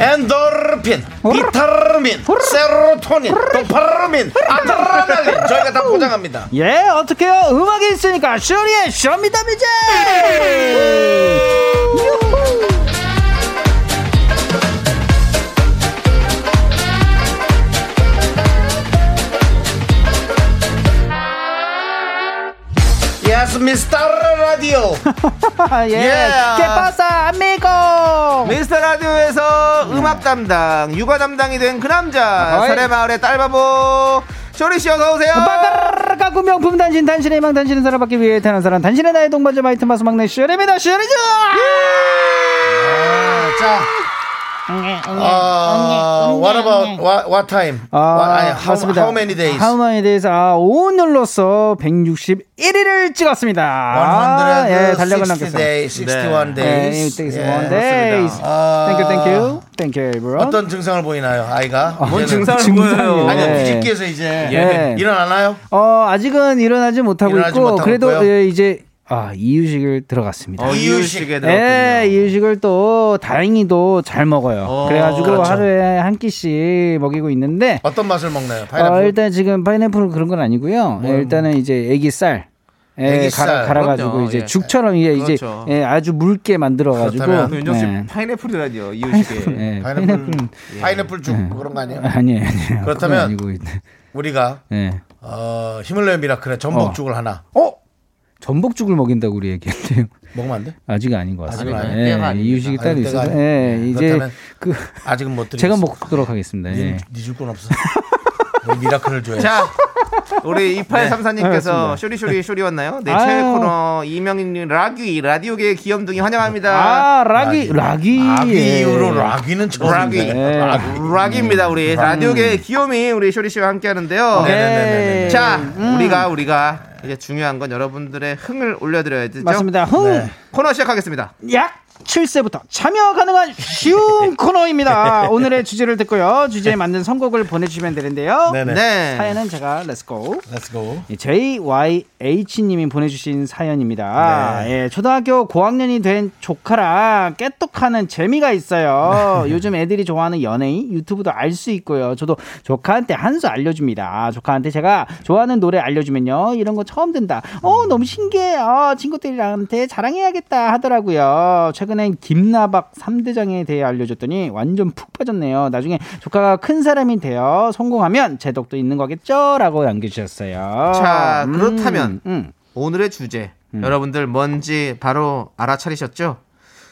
엔도르핀, 비타민, 세로토닌, 도파민, 아드레날린 저희가 다 보장합니다. 예, 어떻게요? 음악이 있으니까 쇼리의 Show Me the Music! Yes, Mr. Radio. (laughs) 예, Yeah. ¿qué pasa, amigo? 미스터 라디오에서 음악 담당, 육아 담당이 된 그 남자, 어이. 설해마을의 딸바보, 쇼리 씨 어서 오세요. 빠까르르 가구 명품 단신 단신의 희망 단신은 사랑받기 위해 태어난 사람 단신의 나의 동반자 마이트 마스 막내 쇼리입니다 쇼리죠 자, 어, what about what, what time? 아, What- 아니, how, 맞습니다. how many days? How many days? 아, 오늘로써 161일을 찍었습니다. 아, 예, 달력을 160 남겼어요. days, 61 네, days. takes 예, one days. 그렇습니다. 아, Thank you, thank you. Thank you, everyone. 어떤 증상을 보이나요, 아이가? 뭔 이제는? 증상을 증상이에요. 보여요? 아니, 예. 뒤집기에서 이제 예. 일어나나요? 어, 아직은 일어나지 못하고 일어나지 있고, 못하고 그래도. 예, 이제 아, 이유식을 들어갔습니다. 어, 이유식. 이유식에. 예, 이유식을 또 다행히도 잘 먹어요. 어, 그래가지고 그렇죠. 하루에 한 끼씩 먹이고 있는데, 어떤 맛을 먹나요? 어, 파인애플? 일단 지금 파인애플 그런 건 아니고요. 예, 일단은 이제 애기 쌀. 예. 갈아, 갈아가지고 그럼요. 이제 예. 죽처럼 이제, 이제 그렇죠. 예, 아주 묽게 만들어가지고 윤정 씨 예. 파인애플이라니요, 이유식에. 예, 파인애플, 파인애플은 파인애플 죽 그런 거 아니에요? 아니에요, 아니에요. 그렇다면 우리가 예. 어, 힘을 내요 미라클의 전복죽을 하나 어? 전복죽을 먹인다고 우리 얘기했는데요. 먹으면 안 돼? 아직은 아닌 것 같습니다. 아직은 예. 이유식이 따로 아직 있어서, 예, 네, 이제 그 아직은 못. 제가 먹도록 하겠습니다. 예. 니줄건 없어. 미라클을 줘야 자, 우리 2834님께서 알겠습니다. 쇼리쇼리 쇼리였나요? 네, 아유. 최애 코너 이명님 라귀 라디오계 귀염둥이 환영합니다. 아, 라기, 라기. 라귀 예. 이후로 라귀는 라귀. 처음인데. 라귀. 락입니다 우리 라디오계 귀요미 우리 쇼리 씨와 함께 하는데요. 네네네네. 자, 음. 우리가 우리가 이제 중요한 건 여러분들의 흥을 올려드려야 되죠. 맞습니다. 흥! 네. 코너 시작하겠습니다. 약 7세부터 참여 가능한 쉬운 (laughs) 코너입니다. 오늘의 주제를 듣고요. 주제에 맞는 선곡을 보내주시면 되는데요. 네네. 네. 사연은 제가 렛츠고 go. JYH님이 보내주신 사연입니다. 예, 초등학교 고학년이 된 조카랑 깨똑하는 재미가 있어요. 요즘 애들이 좋아하는 연예인 유튜브도 알 수 있고요. 저도 조카한테 한 수 알려줍니다. 조카한테 제가 좋아하는 노래 알려주면요. 이런 거 처음 든다. 어, 너무 신기해. 어, 친구들한테 자랑해야겠다 하더라고요. 최근엔 김나박 3대장에 대해 알려줬더니 완전 푹 빠졌네요. 나중에 조카가 큰 사람이 되어 성공하면 제 덕도 있는 거겠죠? 라고 남겨주셨어요. 자, 음, 그렇다면 음. 오늘의 주제 여러분들 뭔지 바로 알아차리셨죠?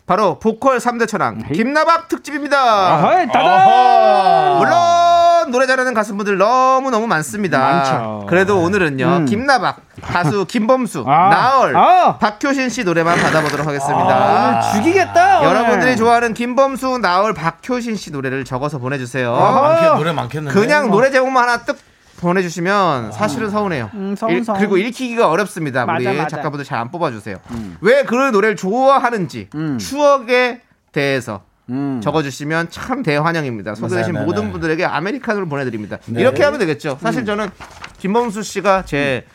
바로 보컬 3대 천왕 김나박 특집입니다. 따단! 물론 노래 잘하는 가수분들 너무 너무 많습니다. 많죠. 그래도 오늘은요 음. 김나박 가수 (laughs) 김범수, 아. 나얼, 아. 박효신 씨 노래만 받아보도록 하겠습니다. 아, 오늘 죽이겠다. 오늘. 여러분들이 좋아하는 김범수, 나얼, 박효신 씨 노래를 적어서 보내주세요. 많겠, 노래 많겠는데. 그냥 노래 제목만 하나 뜩 보내주시면 사실은 서운해요. 음, 일-. 그리고 읽히기가 어렵습니다. 맞아, 우리 맞아. 작가분들 잘 안 뽑아주세요. 왜그 노래를 좋아하는지 음. 추억에 대해서 음. 적어주시면 참 대환영입니다. 소개되신 네, 네, 모든 네. 분들에게 아메리카노를 보내드립니다. 이렇게 하면 되겠죠. 음. 사실 저는 김범수 씨가 제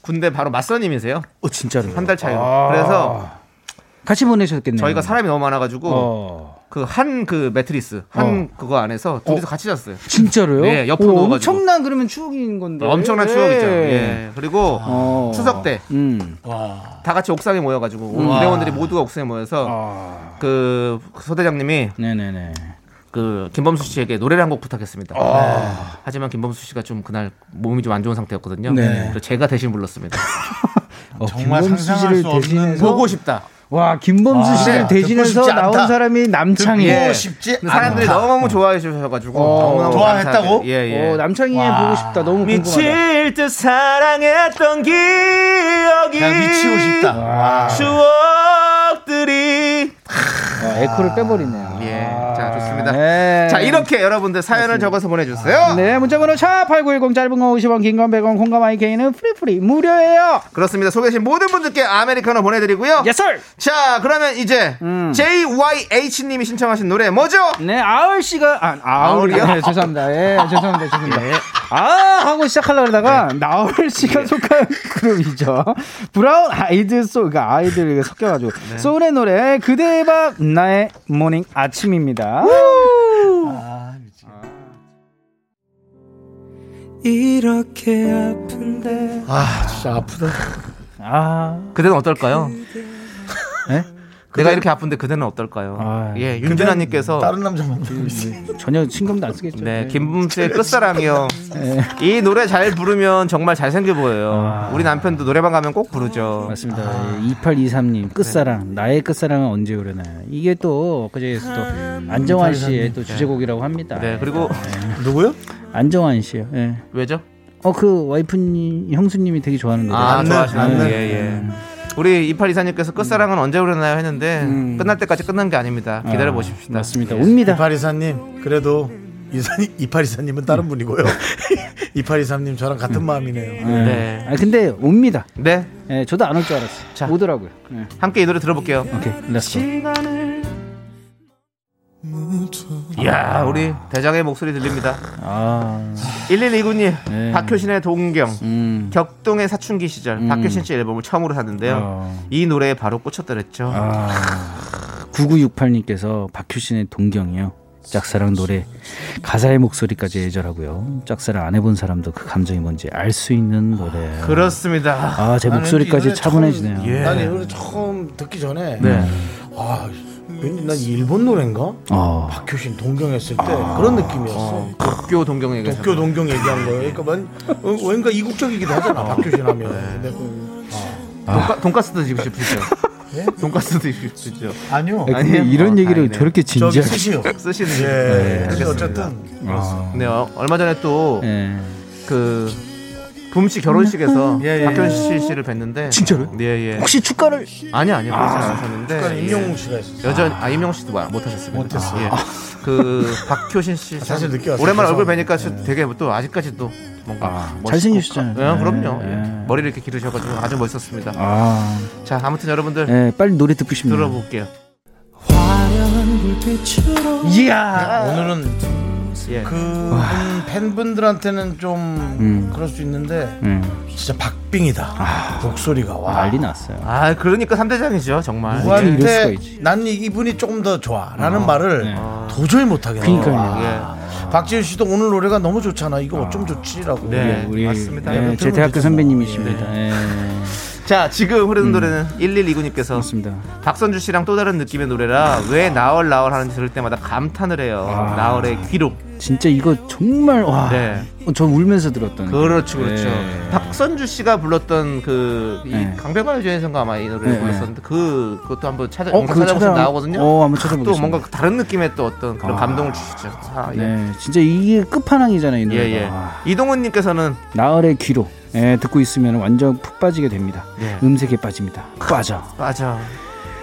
군대 바로 맞선님이세요. 어, 진짜로. 한달 차이로. 아. 그래서 같이 보내셨겠네요. 저희가 사람이 너무 많아가지고 어. 그한그 매트리스 한 그거 안에서 둘이서 같이 잤어요. 진짜로요? 네, 옆으로 오. 엄청난 그러면 추억인 건데. 엄청난 예. 추억이죠. 예. 그리고 어. 추석 때 음. 와. 다 같이 옥상에 모여가지고 부대원들이 모두가 옥상에 모여서 아. 그 소대장님이 네네네. 그 김범수 씨에게 노래를 한 곡 부탁했습니다. 네. 하지만 김범수 씨가 좀 그날 몸이 좀 안 좋은 상태였거든요. 네. 그래서 제가 대신 불렀습니다. 어, 정말 상상할 수 없는 보고 싶다. 와 김범수 와, 씨를 듣고 대신해서 나온. 사람이 남창희. 예. 보고 싶지 근데 사람들이 않다. 너무 좋아해 주셔가지고 어. 너무너무 좋아했다고? 감사하게. 예, 예. 어, 남창희의 와. 보고 싶다. 너무 궁금하다. 미칠 듯 사랑했던 기억이 그냥 미치고 싶다. 와. 추억들이 와, 에코를 빼버리네요. 예. 아. 자, 좋습니다. 네. 자 이렇게 여러분들 사연을 적어서 보내주세요. 네, 문자번호 샵8910 짧은 거 50원, 긴 건 100원, 콩과 my K는 free free 무료예요. 그렇습니다. 소개해주신 모든 분들께 아메리카노 보내드리고요. sir. 자 그러면 이제 음. JYH님이 신청하신 노래 뭐죠? 네, 아울 씨가 아, 아울이요? 네, 죄송합니다. 예, 죄송합니다. 죄송합니다. 예. 아 하고 시작하려고 그러다가 나얼 씨가 속한 그룹이죠. 브라운 아이드 소울, 그러니까 아이들 섞여가지고 소울의 노래 그대의 밤 나의 morning 아침 입니다. 이렇게 아픈데 아 진짜 아프다. 아, 그대는 어떨까요? 예? 내가 이렇게 아픈데 그대는 어떨까요? 아, 예, 윤준아님께서 다른 남자 만나고 있어. 전혀 신경도 안 쓰겠죠. 네, 김범수의 끝사랑이요. 네. 이 노래 잘 부르면 정말 잘생겨 보여요. 아. 우리 남편도 노래방 가면 꼭 부르죠. 맞습니다. 2823님 끝사랑 나의 끝사랑은 언제 오려나요? 이게 또 그제에서 또 안정환 씨의 또 주제곡이라고 합니다. 네, 그리고 누구요? 안정환 씨요. 예. 왜죠? 어 그 와이프님 형수님이 되게 좋아하는 노래. 아, 네. 좋아하시는 네. 예, 예. 우리 2824님께서 끝사랑은 언제 오려나요 했는데 음. 끝날 때까지 끝난 게 아닙니다. 기다려 보십시다. 맞습니다. 옵니다. 이파리사님 그래도 이사님 (laughs) 이파리사님은 다른 분이고요. (laughs) 이파리사님 저랑 같은 마음이네요. 네. 네. 아 근데 옵니다. 네. 예, 저도 안 올 줄 알았어요. 자. 오더라고요. 예. 함께 이 노래 들어볼게요. 오케이, Let's go. 이야, 우리 대장의 목소리 들립니다. 아, 1129님, 네. 박효신의 동경. 음, 격동의 사춘기 시절 음. 박효신 씨 앨범을 처음으로 샀는데요. 어. 이 노래에 바로 꽂혔더랬죠. 아, 9968님께서 박효신의 동경이요. 짝사랑 노래 가사의 목소리까지 애절하고요. 짝사랑 안 해본 사람도 그 감정이 뭔지 알 수 있는 노래. 그렇습니다. 아, 제 목소리까지 차분해지네요. 처음- 예. 난이 노래 처음 듣기 전에 네. 아 왠지 난 일본 노래인가? 어. 박효신 동경했을 때 그런 느낌이었어. 도쿄 동경 얘기. 도쿄 동경 얘기한 거예요. 그러니까 만, 어, 뭔가 이국적이기도 하잖아. 박효신 하면. 네. 근데 돈가, 돈가스도 지고 싶으시죠? (laughs) 돈가스도 지고 싶으시죠? 아니요. 아, 아니에요? 이런 어, 얘기를 다행이네. 저렇게 진지하게. 쓰시오. (laughs) 쓰시는 예. 게. 근데 알겠습니다. 어쨌든 아, 네, 어, 얼마 전에 또 예. 그 붐씨 결혼식에서 예, 예. 박효신 씨를 뵀는데 진짜로요? 예, 예. 혹시 축가를 아니 아니요. 그렇지 않으셨는데. 그러니까 예. 임영웅 씨가 했었어. 여전 아 임영웅 씨도 뭐- 못 하셨습니다. 못 했어요. 예. 그 박효신 씨참 사실 늦게 왔어요. 오랜만에 얼굴. 뵈니까 저 되게 또 아직까지도 뭔가 아, 멋있고 잘생기셨잖아요. 예, 그럼요. 예, 예. 예. 머리를 이렇게 기르셔가지고 아주 멋있었습니다. 아, 자 아무튼 여러분들 예, 빨리 노래 듣고 싶네요. 들어볼게요. 화려한 불빛으로 이야. 오늘은 예. 그 팬분들한테는 좀 음. 그럴 수 있는데 음, 진짜 박빙이다. 목소리가 와. 난리 났어요. 아 그러니까 3대장이죠 정말. 누구한테? 난 이분이 조금 더 좋아라는 말을 네. 도저히 못 하겠네. 그러니까요. 예. 박지윤 씨도 오늘 노래가 너무 좋잖아. 이거 어쩜 좋지라고. 네. 우리 맞습니다. 예, 여러분 제 대학교 선배님이십니다. 예, 자 지금 흐르는 노래는 1129님께서 맞습니다. 박선주 씨랑 또 다른 느낌의 노래라 왜 나얼 나얼 하는지 들을 때마다 감탄을 해요. 아. 나얼의 귀로. 진짜 이거 정말 와. 네. 어, 저 울면서 들었던. 그렇죠, 그렇죠. 예. 박선주 씨가 불렀던 그이 네. 강변가요 주에서인가 아마 이 노래를 네, 불렀었는데 그 그것도 한번 찾아 어, 찾아보시면 찾아- 나오거든요. 어, 한번 또 찾아보겠습니다. 뭔가 다른 느낌의 또 어떤 그런 아. 감동을 주시죠. 아, 예. 네, 진짜 이게 끝판왕이잖아요, 이 노래가. 예, 예. 와. 이동훈님께서는 나얼의 귀로 예, 듣고 있으면 완전 푹 빠지게 됩니다. 예. 음색에 빠집니다. 빠져. 맞아.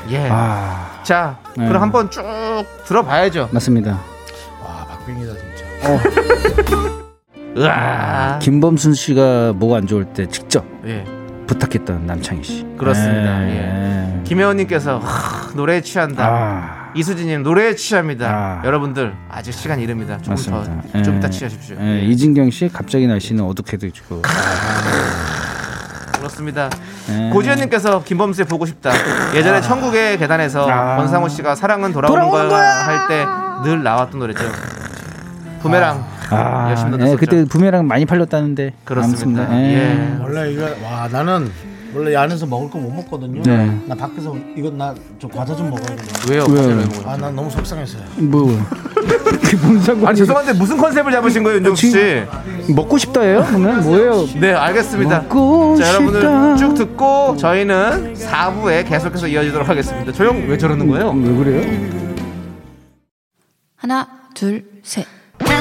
예. 아, 자, 네. 그럼 한번 쭉 들어봐야죠. 맞습니다. 와 박빙이다 진짜. (laughs) 으아. 김범순 씨가 목 안 좋을 때 직접 예. 부탁했던 남창희 씨. 그렇습니다. 예. 김혜원님께서 하, 노래에 취한다. 아, 이수진님 노래에 취합니다. 아. 여러분들 아직 시간 이릅니다. 조금 맞습니다. 더, 좀 예. 이따 취하십시오. 예, 예. 이진경 씨 갑자기 날씨는 어둑해지고. 그렇습니다. 예. 고지현님께서 김범수의 보고 싶다. 예전에 천국의 계단에서 아. 권상우 씨가 사랑은 돌아오는 돌아오는 거야 할 때 늘 나왔던 노래죠. 부메랑 아, 열심히 예, 넣었었죠. 그때 부메랑 많이 팔렸다는데. 그렇습니다. 아무튼, 예. 원래 이거 와 나는 원래 안에서 먹을 거 못 먹거든요. 네. 나 밖에서 이건 나 좀 과자 좀 먹어야 돼. 왜요? 왜요? 과자를 왜 먹어요? 아 난 너무 속상했어요. 뭐. (laughs) 그뭔 상관? 아니 죄송한데 무슨 컨셉을 잡으신 거예요, 윤정수 씨? 먹고 싶다예요? 그러면 뭐예요? 네, 알겠습니다. 먹고 자, 여러분들. 쭉 듣고 저희는 4부에 계속해서 이어지도록 하겠습니다. 조용 왜 저러는 거예요? 왜 그래요? 하나, 둘, 셋.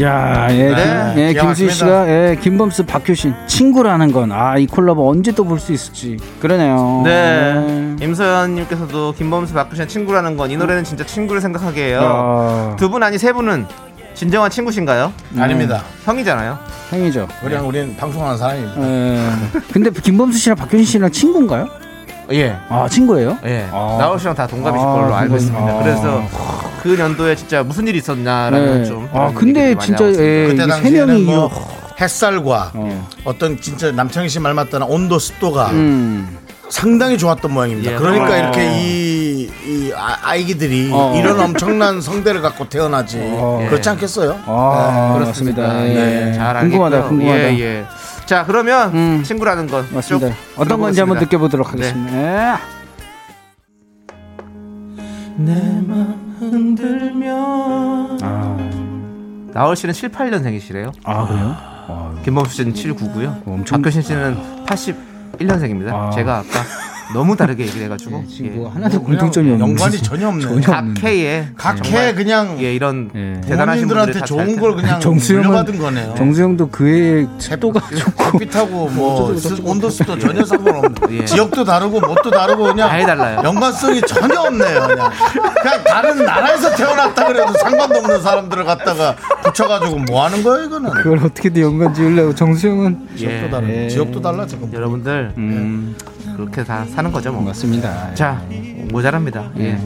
야, 예, 네, 김, 예, 김수희. 씨가 예, 김범수, 박효신 친구라는 건 아 이 콜라보 언제 또 볼 수 있을지 그러네요. 네. 임소연님께서도 김범수 박규신 친구라는 건 이 노래는 진짜 친구를 생각하게 해요. 아, 두분 아니 세 분은 진정한 친구신가요? 아닙니다. 형이잖아요. 형이죠. 우리랑 우리는 방송하는 사람입니다. 예. 근데 김범수 씨랑 박효신 씨랑 친구인가요? 예. 아 친구예요? 예. 아. 나올 씨랑 다 동갑이실 아, 걸로 알고 있습니다. 아. 그래서 그 연도에 진짜 무슨 일이 있었냐라는 네. 좀. 아 근데 진짜. 예, 그때 세 당시에는 명이 뭐 이거- 햇살과 어. 어떤 진짜 남창희 씨 말 맞다나 온도 습도가 음. 상당히 좋았던 모양입니다. 예. 그러니까 어. 이렇게 이, 이 아, 이들이 어. 이런 엄청난 성대를 갖고 태어나지 어. 그렇지 않겠어요? 아 네. 맞습니다. 예, 예. 잘 궁금하다. 궁금하다. 예, 예. 자, 그러면 음. 친구라는 건 맞습니다. 쭉 어떤 건지 한번. 느껴보도록 네. 하겠습니다. 흔들면 아, 나월 씨는 78년생이시래요. 아 그래요? 아, 김범수 씨는 79고요. 엄청- 박효신 씨는 81년생입니다. 아. 제가 아까 너무 다르게 얘기를 해가지고 지금 예. 뭐 하나도 공통점이 없는 연관이 전혀 없네. 전혀 각 없는데. K에 각 정말 해 그냥 예, 이런 예. 대단하신 다 좋은 잘걸 그냥 정수영은 물려받은 거네요. 정수영도 그의 습도가 햇빛하고 뭐 습- 온도습도 전혀 상관없네. 예. 지역도 다르고 뭣도 다르고 그냥 아예 달라요. 연관성이 전혀 없네요. 그냥. 그냥 다른 나라에서 태어났다 그래도 상관도 없는 사람들을 갖다가 붙여가지고 뭐 하는 거예요 이거는? 그걸 어떻게든 연관 지으려고 정수영은 예. 지역도 다르 예. 지역도 달라 지금. 여러분들 음, 그렇게 다 사는 거죠 뭐. 맞습니다. 자 모자랍니다. 예.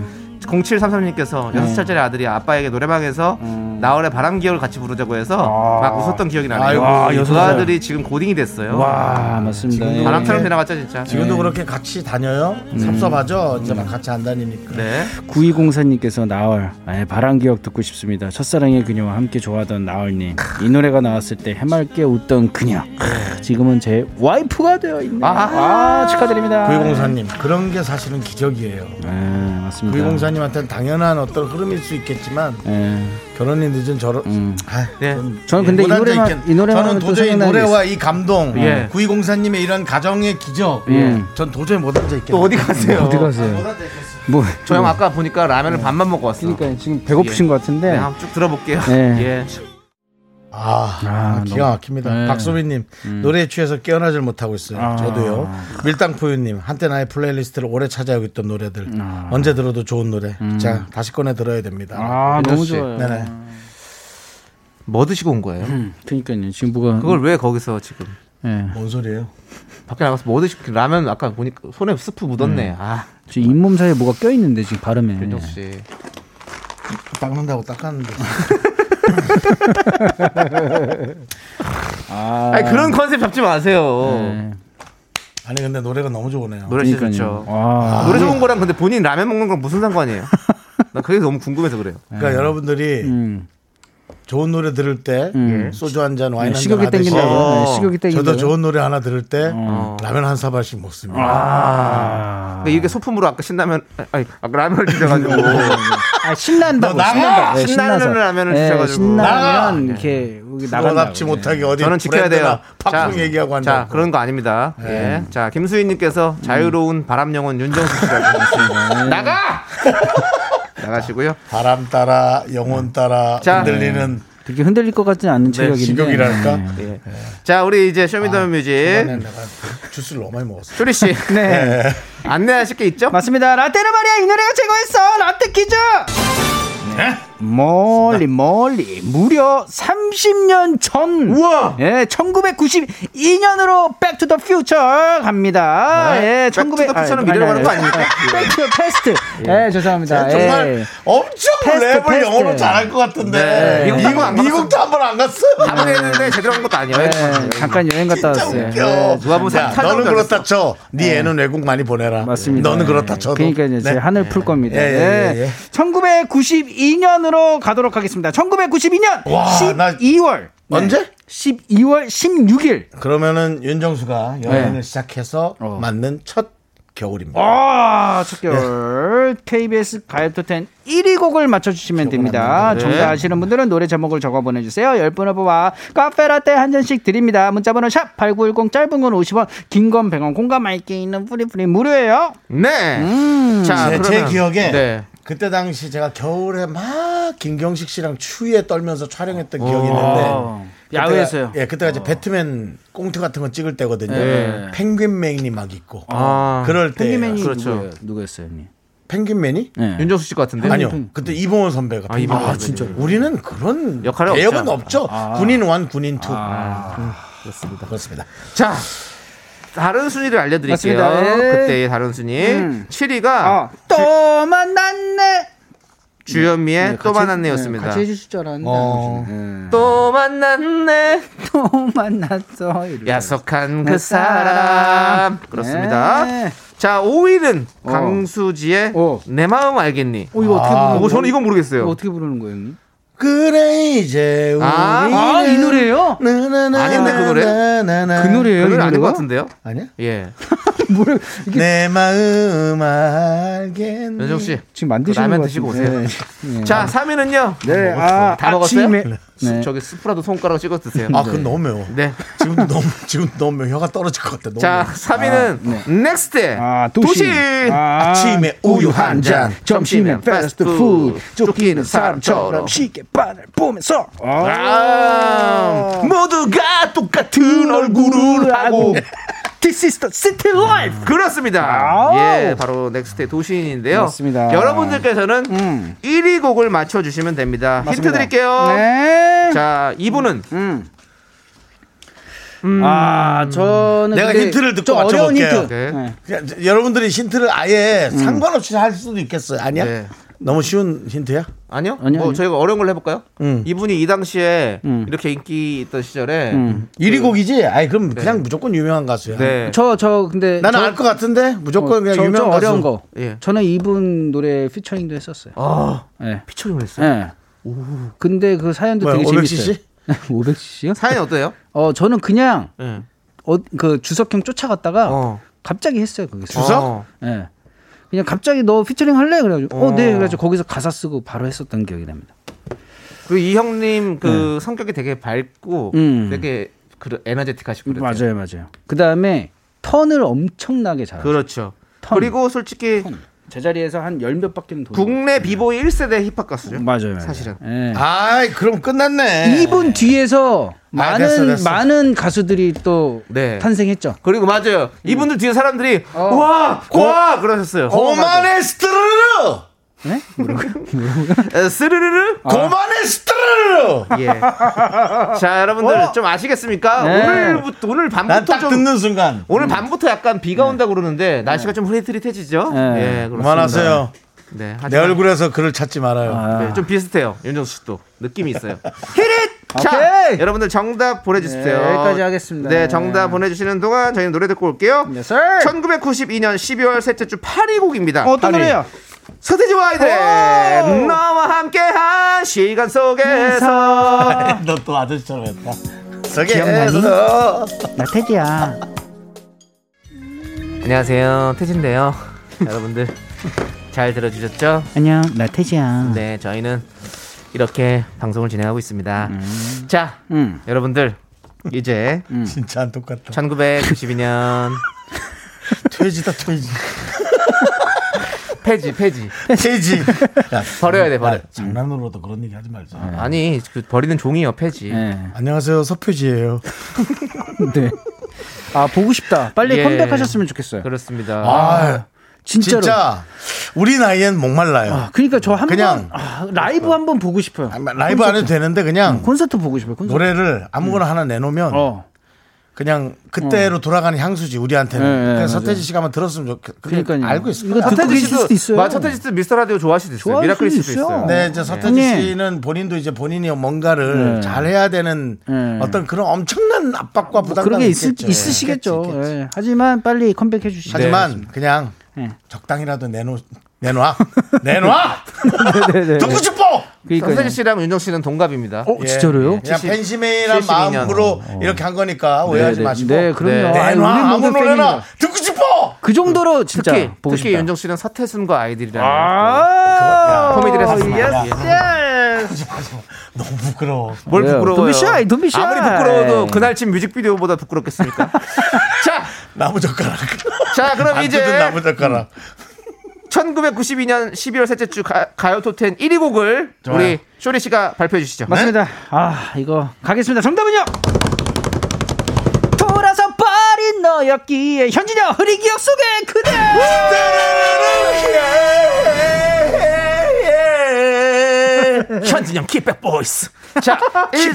0733님께서 여섯 살짜리 아들이 아빠에게 노래방에서 나월의 바람 기억을 같이 부르자고 해서 아. 막 웃었던 기억이 나네요. 아이고, 와, 그 여섯 살. 아들이 지금 고딩이 됐어요. 와 맞습니다. 예. 바람처럼 지나갔죠 진짜. 지금도 그렇게 같이 다녀요? 섭섭하죠? 이제 막 같이 안 다니니까. 네. 9204님께서 나얼 아, 바람 기억 듣고 싶습니다. 첫사랑의 그녀와 함께 좋아하던 나얼님 이 노래가 나왔을 때 해맑게 웃던 그녀 크, 지금은 제 와이프가 되어 있네요. 아. 아, 축하드립니다. 9204님 그런 게 사실은 기적이에요. 네, 맞습니다. 9204님한테는 당연한 어떤 흐름일 수 있겠지만 네. 결혼이 늦은 저런 음. 아, 네. 좀 저는 근데 이 노래만- 적 있겠- 이 노래만 저는 또 도저히 노래와 이 감동 예. 9204님의 이런 가정의 기적 예. 전 도저히 못 앉아 있겠어요 또 어디 가세요? 어디 가세요? 뭐저형 아까 보니까 라면을 반만 먹고 왔어. 그러니까 지금 배고프신 예. 것 같은데. 네, 한번 쭉 들어볼게요. 네. 예. 아, 아, 기가 너무- 막힙니다. 네. 박소빈님 노래에 취해서 깨어나질 못하고 있어요. 아. 저도요. 밀당포유님 한때 나의 playlist를 오래 차지하고 있던 노래들 아. 언제 들어도 좋은 노래. 자 다시 꺼내 들어야 됩니다. 아 너무 씨. 좋아요. 네네. 뭐 드시고 온 거예요? 음, 그러니까요. 지금 뭐가 그걸 왜 거기서 지금 예. 뭔 소리예요? 밖에 나가서 뭐 드시고 라면 아까 보니까 손에 스프 묻었네. 아, 저 잇몸 사이에 뭐가 껴 있는데 지금 발음에. 윤정 씨. 닦는다고 닦았는데. (laughs) (laughs) 아, 아니 그런 컨셉 잡지 마세요. 네. 아니 근데 노래가 너무 좋으네요. 노래 진짜. 좋죠. 와. 노래 좋은 거랑 근데 본인 라면 먹는 건 무슨 상관이에요? 나 그게 너무 궁금해서 그래요. 그러니까 여러분들이 음. 좋은 노래 들을 때 음. 소주 한 잔 와인 네, 한잔 식욕이 하듯이 땡긴다고. 어. 네, 식욕이 땡긴다고. 저도 좋은 노래 하나 들을 때 어. 라면 한 사발씩 먹습니다. 아. 근데 이게 소품으로 아까 신라면 아니 아까 라면을 드셔가지고 (laughs) 아, 신난다고. 너 나가! 신난다. 네, 신나는. 라면을 네, 드셔가지고. 신나면 나가! 이렇게. 프로답지 못하게 어디 저는 지켜야 돼요. 팝송 얘기하고. 자 그런 거 아닙니다. 네. 예. 자 김수희님께서 자유로운 바람 영혼 윤정수 씨라고 하셨습니다. (laughs) 나가 (laughs) 나가시고요. 바람 따라 영혼 따라 자. 흔들리는 그렇게 흔들릴 것 같지는 않은 체격인데. 식욕이랄까? 네. 예. 자 우리 이제 Show Me the Music 내가 주스를 너무 많이 먹었어. 쇼리 씨 네. 안내하실 게 있죠? 맞습니다. 라떼는 말이야 이 노래가 최고였어. 라떼 퀴즈. 네? 멀리 멀리 무려 30년 전. 우와! 예, 1992년으로 Back to the Future 갑니다. 네. 예, Back to the Future는 미래로 가는 거 아닙니까? Back to the past. 예, 죄송합니다. 정말 예. 엄청 fast, 랩을 fast. 영어로 잘할 것 같은데 네. 미국, 안 미국도 한 번 안 갔어? 한번 했는데 제대로 한 것도 아니에요. 예, 잠깐 여행 갔다 왔어요. 웃겨. 예. 누가 보면 야, 사- 너는 그렇다 쳐. 네 애는 외국 많이 보내라. 맞습니다. 너는 그렇다 쳐도. 그러니까 이제 제 네. 한을 풀 겁니다. 예, 예, 예, 예. 1992년 으로 가도록 하겠습니다. 1992년 와, 나- 12월. 언제? 12월 16일. 그러면은 윤정수가 여행을 네. 시작해서 어. 맞는 첫 겨울입니다. 아, 첫 개월 KBS 가요톱10 1위 곡을 맞춰주시면 됩니다. 네. 정답 아시는 분들은 노래 제목을 적어 보내주세요. 10분을 뽑아 카페라떼 한 잔씩 드립니다. 문자번호 샵8910 짧은 건 50원, 긴 건 100원, 공감 많게 있는 뿌리뿌리 무료예요. 네. 음. 자 제, 제 그러면 기억에 네. 그때 당시 제가 겨울에 막 김경식 씨랑 추위에 떨면서 촬영했던 기억이 있는데 어, 야외에서요. 예, 그때가 이제 배트맨 꽁트 같은 거 찍을 때거든요. 네. 펭귄맨이 막 있고 아, 그럴 때 펭귄맨이 그렇죠. 누구예요? 누구였어요, 형님? 펭귄맨이 네. 윤정수 씨 같은데. 아니요. 그때 이봉원 선배가. 아, 이봉원 아. 진짜. 우리는 그런 역할이 배역은 없죠. 없죠. 군인 원, 군인 투. 음, 그렇습니다. 그렇습니다. 자 다른 순위를 알려드릴게요. 맞습니다. 예. 그때의 다른 순위. 음. 7위가 아, 또 만났네. 주현미의 네, 또 같이- 만났네였습니다. 네, 같이 해주실 줄 알았는데. 어. 안 해주시네. 네. 또 만났네. (laughs) 또 만났어. 야속한 그그 사람. 그렇습니다. 네. 자, 5위는 어. 강수지의 어. 내 마음 알겠니? 어, 이거 어떻게 아, 부르는 어, 저는 이건 모르겠어요. 이거 어떻게 부르는 거예요, 형님? 그래 이제 우리 아, 아, 이 노래예요? 아닌데, 그 노래? 그 노래예요? 그 노래 이 아닌 것? 같은데요? 아니야? 예. 뭐래? 내 마음 알겠니 연정 씨. 지금 만드시는 라면 것 드시고. 오세요. 네. 자, 3위는요. 네, 아, 다 먹었어요? 아침에 네. 저기 스프라도 손가락 찍어 드세요. 아 그건 너무 매워 네. 지금 너무 지금 너무 매워. 혀가 떨어질 것 같아 너무 자, 매워. 3위는 넥스트. 아, 도시. 도시. 아, 아침에 우유 한 잔. 점심에 패스트푸드. 쫓기는 사람처럼 사람처럼. 시계 바늘 보면서. 아, 모두가 똑같은 얼굴을 하고 This is the city life. 그렇습니다. 아우. 예, 바로 넥스트의 도시인인데요. 맞습니다. 여러분들께서는 음. 1위 곡을 맞춰 주시면 됩니다. 힌트 맞습니다. 드릴게요. 네. 자, 이분은 음. 아, 저는 내가 힌트를 듣고 맞춰볼게요. 힌트. 네. 네. 그냥 여러분들이 힌트를 아예 상관없이 할 수도 있겠어요 아니야? 네. 너무 쉬운 힌트야? 아니요? 아니요, 뭐 아니요. 저희가 어려운 걸 해볼까요? 음. 이분이 이 당시에 음. 이렇게 인기 있던 시절에 음. 1위 곡이지? 아이 그럼 그냥 무조건 유명한 가수야 네. 저, 저, 근데. 나는 저- 알것 같은데 무조건 어, 그냥 저- 유명한 좀 가수 어려운 거. 예. 저는 이분 노래 피처링도 했었어요. 아, 네. 피처링을 했어요. 네. 근데 그 사연도 뭐야, 되게 500cc? 재밌어요. (laughs) 500cc요? 사연이 어때요? 어, 저는 그냥 예. 어, 그 주석형 쫓아갔다가 어. 갑자기 했어요, 거기서. 주석? 어. 예. 그냥 갑자기 너 피처링 할래? 그래가지고 어, 어. 네. 그래가지고 거기서 가사 쓰고 바로 했었던 기억이 납니다. 그리고 이 형님 그 성격이 되게 밝고 음. 되게 그 에너제틱하시고 그래요. 맞아요, 맞아요. 그 다음에 턴을 엄청나게 잘해요. 그렇죠. 턴. 그리고 솔직히 제자리에서 한 열 몇 바퀴는 돌고. 국내 비보이 1세대 힙합 가수죠. 맞아요, 맞아요. 사실은. 예. 아이 그럼 끝났네 이분 뒤에서 많은 아, 됐어, 됐어. 많은 가수들이 또 네. 탄생했죠. 그리고 맞아요. 이분들 뒤에 사람들이 어. 와, 와 그러셨어요. 고만의 스트르르 네? 에, 스르르르. 고만의 스트르르 예. 자, 여러분들 좀 아시겠습니까? 네. 오늘부터 오늘 난 밤부터 딱좀 듣는 순간 오늘 밤부터 약간 비가 온다 그러는데 날씨가 좀 흐릿흐릿해지죠? 네. 예. 그만하세요 네, 내 하지만 얼굴에서 글을 찾지 말아요 아. 네, 좀 비슷해요. 윤정수 씨도 느낌이 있어요. (laughs) 히릿! 자, 오케이. 여러분들 정답 보내주세요. 네, 여기까지 하겠습니다. 네, 정답 보내주시는 동안 저희는 노래 듣고 올게요. 네, sir. 1992년 12월 셋째 주 8위 곡입니다. 어떤 노래요? 서태지와 아이들의 오! 너와 함께한 시간 속에서 (laughs) 너 또 아저씨처럼 했다 기억나니? 나 태지야. 안녕하세요 태진인데요 여러분들 잘 들어주셨죠? 안녕, 나 태지야. 네 저희는 이렇게 방송을 진행하고 있습니다. 자 음. 여러분들 이제 (laughs) 진짜 안 똑같다 1992년 (laughs) 퇴지다 퇴지. (laughs) 폐지 폐지. 퇴지. 야, 버려야 돼 버려. 야, 장난으로도 그런 얘기 하지 말자. 아니 그 버리는 종이요 폐지. 네. 안녕하세요 서표지예요. 네. 아, 보고 싶다. 빨리 예. 컴백하셨으면 좋겠어요. 그렇습니다. 아 진짜로. 진짜 우리 나이엔 목말라요 아, 그러니까 저한 그냥- 번, 아, 라이브 한번 보고 싶어요. 아, 라이브 안 해도 되는데 그냥 콘서트 보고 싶어요. 콘서트. 노래를 아무거나 하나 내놓으면 어. 그냥 그때로 돌아가는 향수지 우리한테는. 네, 네. 서태지 씨가 한번 들었으면 좋겠. 그러니까요. 알고 있을 이거 서태지 씨도 있어요. 서태지 씨도 미스터 라디오 좋아하실 수도 있어요 미라클일 수도 있어요. 있어요 네, 이제 서태지 형님. 씨는 본인도 이제 본인이 뭔가를 네. 잘 해야 되는 네. 어떤 그런 엄청난 압박과 뭐 부담감이 그런 게 있, 있겠죠. 있으시겠죠. 예. 하지만 빨리 컴백해 주시죠. 하지만 그냥 네. 적당히라도 내놓 내놔 (laughs) 내놔 네네네. 듣고 싶어. 그러니까요. 서태지 씨랑 윤정 씨는 동갑입니다 어, 진짜로요? 그냥 70, 팬심이란 72년. 마음으로 이렇게 한 거니까 오해하지 네, 마시고. 네, 그럼요. 네. 내놔 우리 아무 노래나 팬입니다. 듣고 싶어. 그 정도로 진짜 특히 보고 특히 싶다. 윤정 씨는 서태순과 아이들이라는 아, 코미디를 했습니다. Yes, 예. Yes. 너무 부끄러워. 뭘? 부끄러워요? Don't be shy. 아무리 부끄러워도 그날쯤 뮤직비디오보다 부끄럽겠습니까? (laughs) 자, 나무 젓가락. 자 그럼 안 이제 뜯은 나무 젓가락. 1992년 12월 셋째 주 가, 가요 톱10 1위 곡을 좋아요. 우리 쇼리 씨가 발표해 주시죠. 맞습니다. 아, 이거 가겠습니다. 정답은요. 돌아서 버린 너였기에 현진영 흐린 기억 속에 그대. 현진영 kick back boys. 자, (laughs) 1,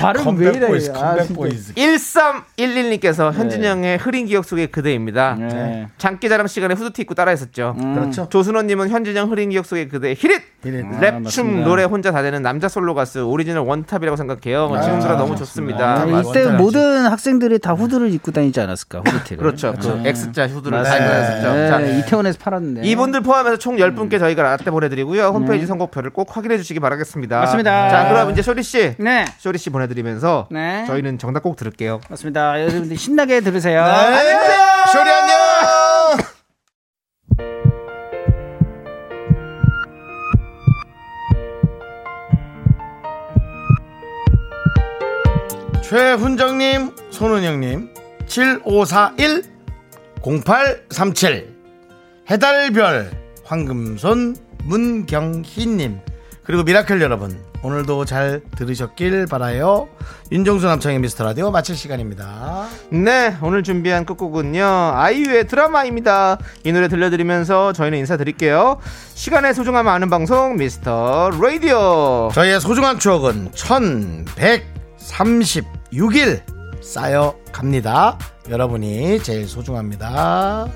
발음 왜 이래? comeback boys 아, 진짜. Comeback boys 1311님께서 현진영의 흐린 기억 속의 그대입니다. 네. 장기자랑 시간에 후드티 입고 따라했었죠. 그렇죠 조순호 님은 현진영 흐린 기억 속의 그대 히릿 히릿. 랩, 아, 춤, 맞습니다. 노래 혼자 다 되는 남자 솔로 가수 오리지널 원탑이라고 생각해요. 지금 들어 너무 좋습니다. 아, 맞습니다. 이때 모든 학생들이 다 후드를 입고 다니지 않았을까? 후드티를. 그렇죠. 그 X자 후드를 다 네. 입어냈었죠. 자, 네, 이태원에서 팔았는데. 이분들 포함해서 총 10분께 저희가 라떼 보내드리고요. 홈페이지 선곡표를 꼭 확인해 주시기 바라겠습니다. 네. 맞습니다. 자, 그럼 이제 쇼리 씨. 네. 쇼리 씨 보내드리면서 네. 저희는 정답 꼭 들을게요. 맞습니다. 여러분들 신나게 들으세요. 네. 쇼리 안녕 최훈정님 손은영님 7541 0837 해달별 황금손 문경희님 그리고 미라클 여러분 오늘도 잘 들으셨길 바라요 윤정수 남창희의 미스터 라디오 마칠 시간입니다 네, 오늘 준비한 끝곡은요. 아이유의 드라마입니다. 이 노래 들려드리면서 저희는 인사드릴게요. 시간의 소중함 아는 방송 미스터 라디오. 저희의 소중한 추억은 1136일 쌓여 갑니다. 여러분이 제일 소중합니다.